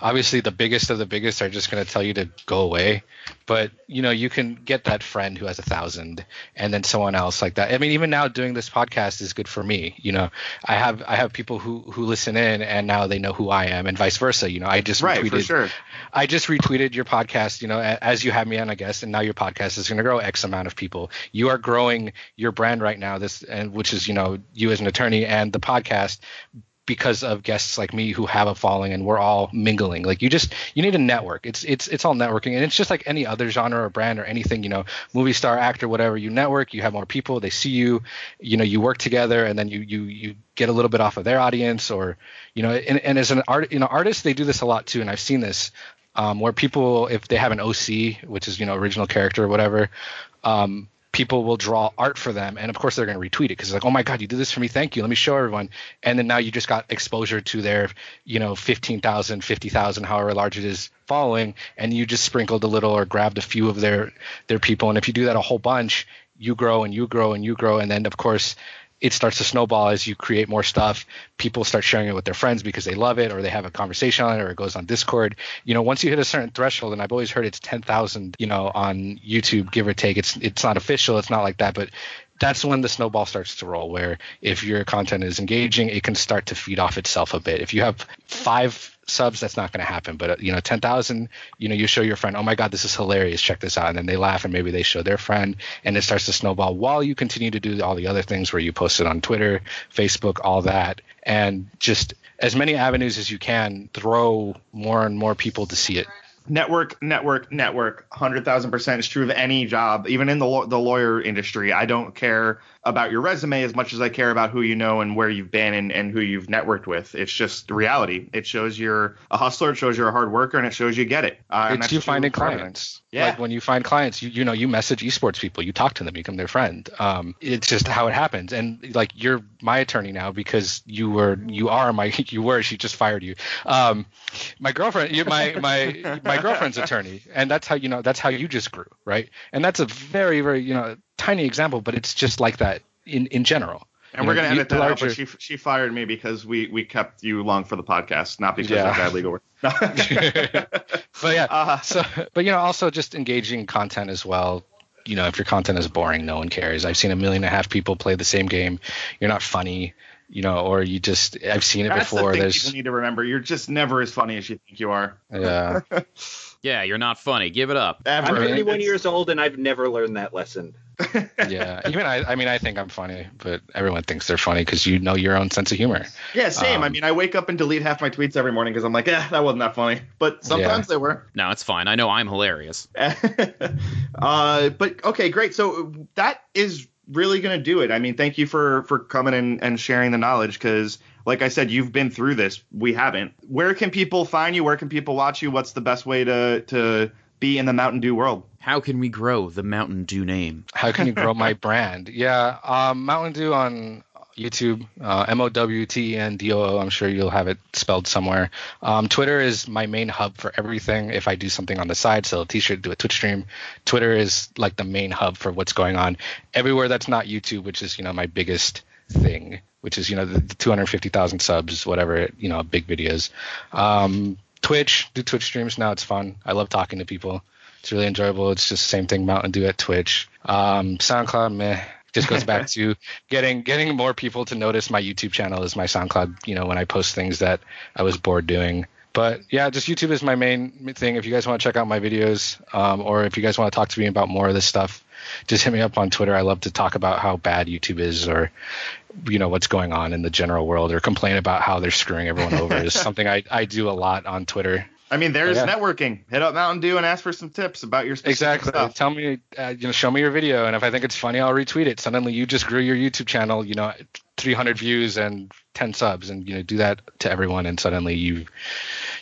obviously, the biggest of the biggest are just going to tell you to go away. But you know, you can get that friend who has a thousand, and then someone else like that. I mean, even now doing this podcast is good for me. You know, I have I have people who who listen in, and now they know who I am, and vice versa. You know, I just Right, retweeted for sure. I just retweeted your podcast, you know, as you have me on a guest, and now your podcast is going to grow X amount of people. You are growing your brand right now, this and which is, you know, you as an attorney and the podcast because of guests like me who have a following and we're all mingling. Like you just you need a network. It's it's it's all networking and it's just like any other genre or brand or anything, you know, movie star, actor, whatever. You network, you have more people, they see you, you know, you work together and then you you you get a little bit off of their audience or you know, and, and as an art you know, artists they do this a lot too and I've seen this um, where people if they have an OC, which is, you know, original character or whatever, um, people will draw art for them and of course they're going to retweet it because it's like oh my god you did this for me thank you let me show everyone. And then now you just got exposure to their you know 15000 50000 however large it is following and you just sprinkled a little or grabbed a few of their their people. And if you do that a whole bunch you grow and you grow and you grow. And then of course it starts to snowball as you create more stuff. People start sharing it with their friends because they love it, or they have a conversation on it, or it goes on Discord. You know, once you hit a certain threshold, and I've always heard it's ten thousand, you know, on YouTube, give or take. It's it's not official, it's not like that, but that's when the snowball starts to roll. Where if your content is engaging, it can start to feed off itself a bit. If you have five subs, that's not going to happen. But uh, you know, ten thousand, you know, you show your friend, oh my god, this is hilarious, check this out, and then they laugh, and maybe they show their friend, and it starts to snowball while you continue to do all the other things where you post it on Twitter, Facebook, all that, and just as many avenues as you can, throw more and more people to see it. Network, network, network. Hundred thousand percent is true of any job, even in the the lawyer industry. I don't care about your resume as much as I care about who you know and where you've been and, and who you've networked with. It's just reality. It shows you're a hustler. It shows you're a hard worker, and it shows you get it. Uh, it's you finding clients. Yeah. Like when you find clients, you you know you message esports people, you talk to them, you become their friend. Um, it's just how it happens. And like you're my attorney now because you were you are my you were she just fired you. Um, my girlfriend, my my my girlfriend's attorney, and that's how you know that's how you just grew, right? And that's a very very you know tiny example, but it's just like that in in general. And You we're gonna you- edit that the out, but she she fired me because we we kept you long for the podcast, not because Yeah. of bad legal work. but yeah, Uh, so but you know also just engaging content as well you know if your content is boring no one cares i've seen a million and a half people play the same game you're not funny you know or you just i've seen it That's the before thing there's people need to remember. You're just never as funny as you think you are. yeah Yeah, you're not funny. Give it up. Ever. I'm mean, 31 years old and I've never learned that lesson. Yeah even i i mean i think i'm funny but everyone thinks they're funny because you know your own sense of humor Yeah, same. I Um, mean, I wake up and delete half my tweets every morning because I'm like, eh, that wasn't that funny. But sometimes they were. No, it's fine. I know I'm hilarious. uh, but okay, great. So that is really going to do it. I mean, thank you for for coming and, and sharing the knowledge because, like I said, you've been through this. We haven't. Where can people find you? Where can people watch you? What's the best way to to be in the Mowtendoo world? How can we grow the Mowtendoo name? how can you grow my brand? Yeah um mowtendoo on youtube uh, m-o-w-t-e-n-d-o-o i'm sure you'll have it spelled somewhere. Um, twitter is my main hub for everything if i do something on the side sell a t-shirt do a twitch stream. Twitter is like the main hub for what's going on. Everywhere that's not youtube which is you know my biggest thing which is you know the, the 250000 subs whatever you know big videos. Um, twitch do twitch streams now it's fun i love talking to people it's really enjoyable. It's just the same thing Mowtendoo at Twitch. Um, SoundCloud, meh. Just goes back to getting getting more people to notice my YouTube channel is my SoundCloud. You know, when I post things that I was bored doing. But yeah, just YouTube is my main thing. If you guys want to check out my videos, um, or if you guys want to talk to me about more of this stuff, just hit me up on Twitter. I love to talk about how bad YouTube is, or you know what's going on in the general world, or complain about how they're screwing everyone over. is something I, I do a lot on Twitter. I mean, there's Yeah. networking. Hit up Mowtendoo and ask for some tips about your specific Exactly. stuff. Tell me, uh, you know, show me your video, and if I think it's funny, I'll retweet it. Suddenly, you just grew your YouTube channel, you know, 300 views and 10 subs, and you know, do that to everyone, and suddenly you,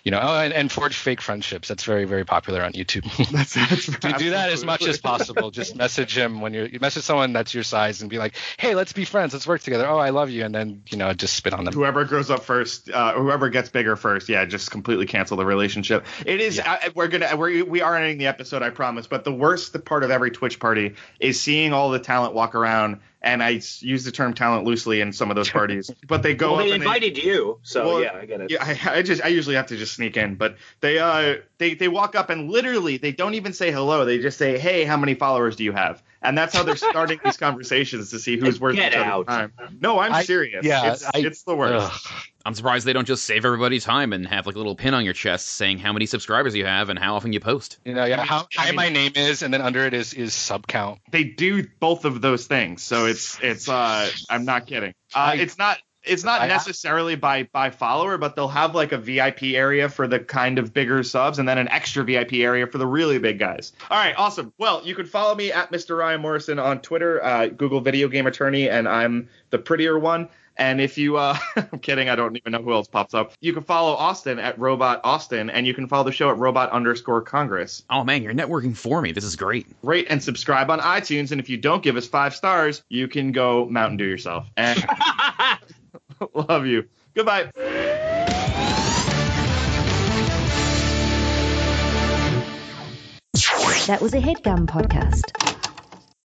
you know, oh, and, and forge fake friendships. That's very, very popular on YouTube. That's, that's Do do that as much as possible. Just message him when you're you message someone that's your size and be like, hey, let's be friends, let's work together. Oh, I love you, and then you know, just spit on them. whoever grows up first, uh, whoever gets bigger first, yeah, just completely cancel the relationship. It is. I, we're gonna. We're, we are ending the episode, I promise. But the worst part of every Twitch party is seeing all the talent walk around. And I use the term talent loosely in some of those parties, but they go well, they invited you, so Well, yeah, I get it. Yeah, I, I just I usually have to just sneak in, but they uh they they walk up and literally they don't even say hello. They just say, "Hey, how many followers do you have?" And that's how they're starting these conversations to see who's worth Get each other's out. time. No, I'm I- serious. yeah, it's, I- it's the worst. Ugh. I'm surprised they don't just save everybody time and have like a little pin on your chest saying how many subscribers you have and how often you post. You know, yeah, how I high mean- my name is, and then under it is is sub count. They do both of those things, so it's it's uh I'm not kidding. Uh, I- it's not. It's not necessarily by by follower, but they'll have like a VIP area for the kind of bigger subs, and then an extra VIP area for the really big guys. All right, awesome. Well, you can follow me at Mr. Ryan Morrison on Twitter, uh, Google Video Game Attorney, and I'm the prettier one. And if you, uh, I'm kidding, I don't even know who else pops up. You can follow Austin at Robot Austin, and you can follow the show at Robot underscore Congress. Oh man, you're networking for me. This is great. Rate and subscribe on iTunes, and if you don't give us five stars, you can go Mowtendoo yourself. And love you. Goodbye. That was a headgum podcast.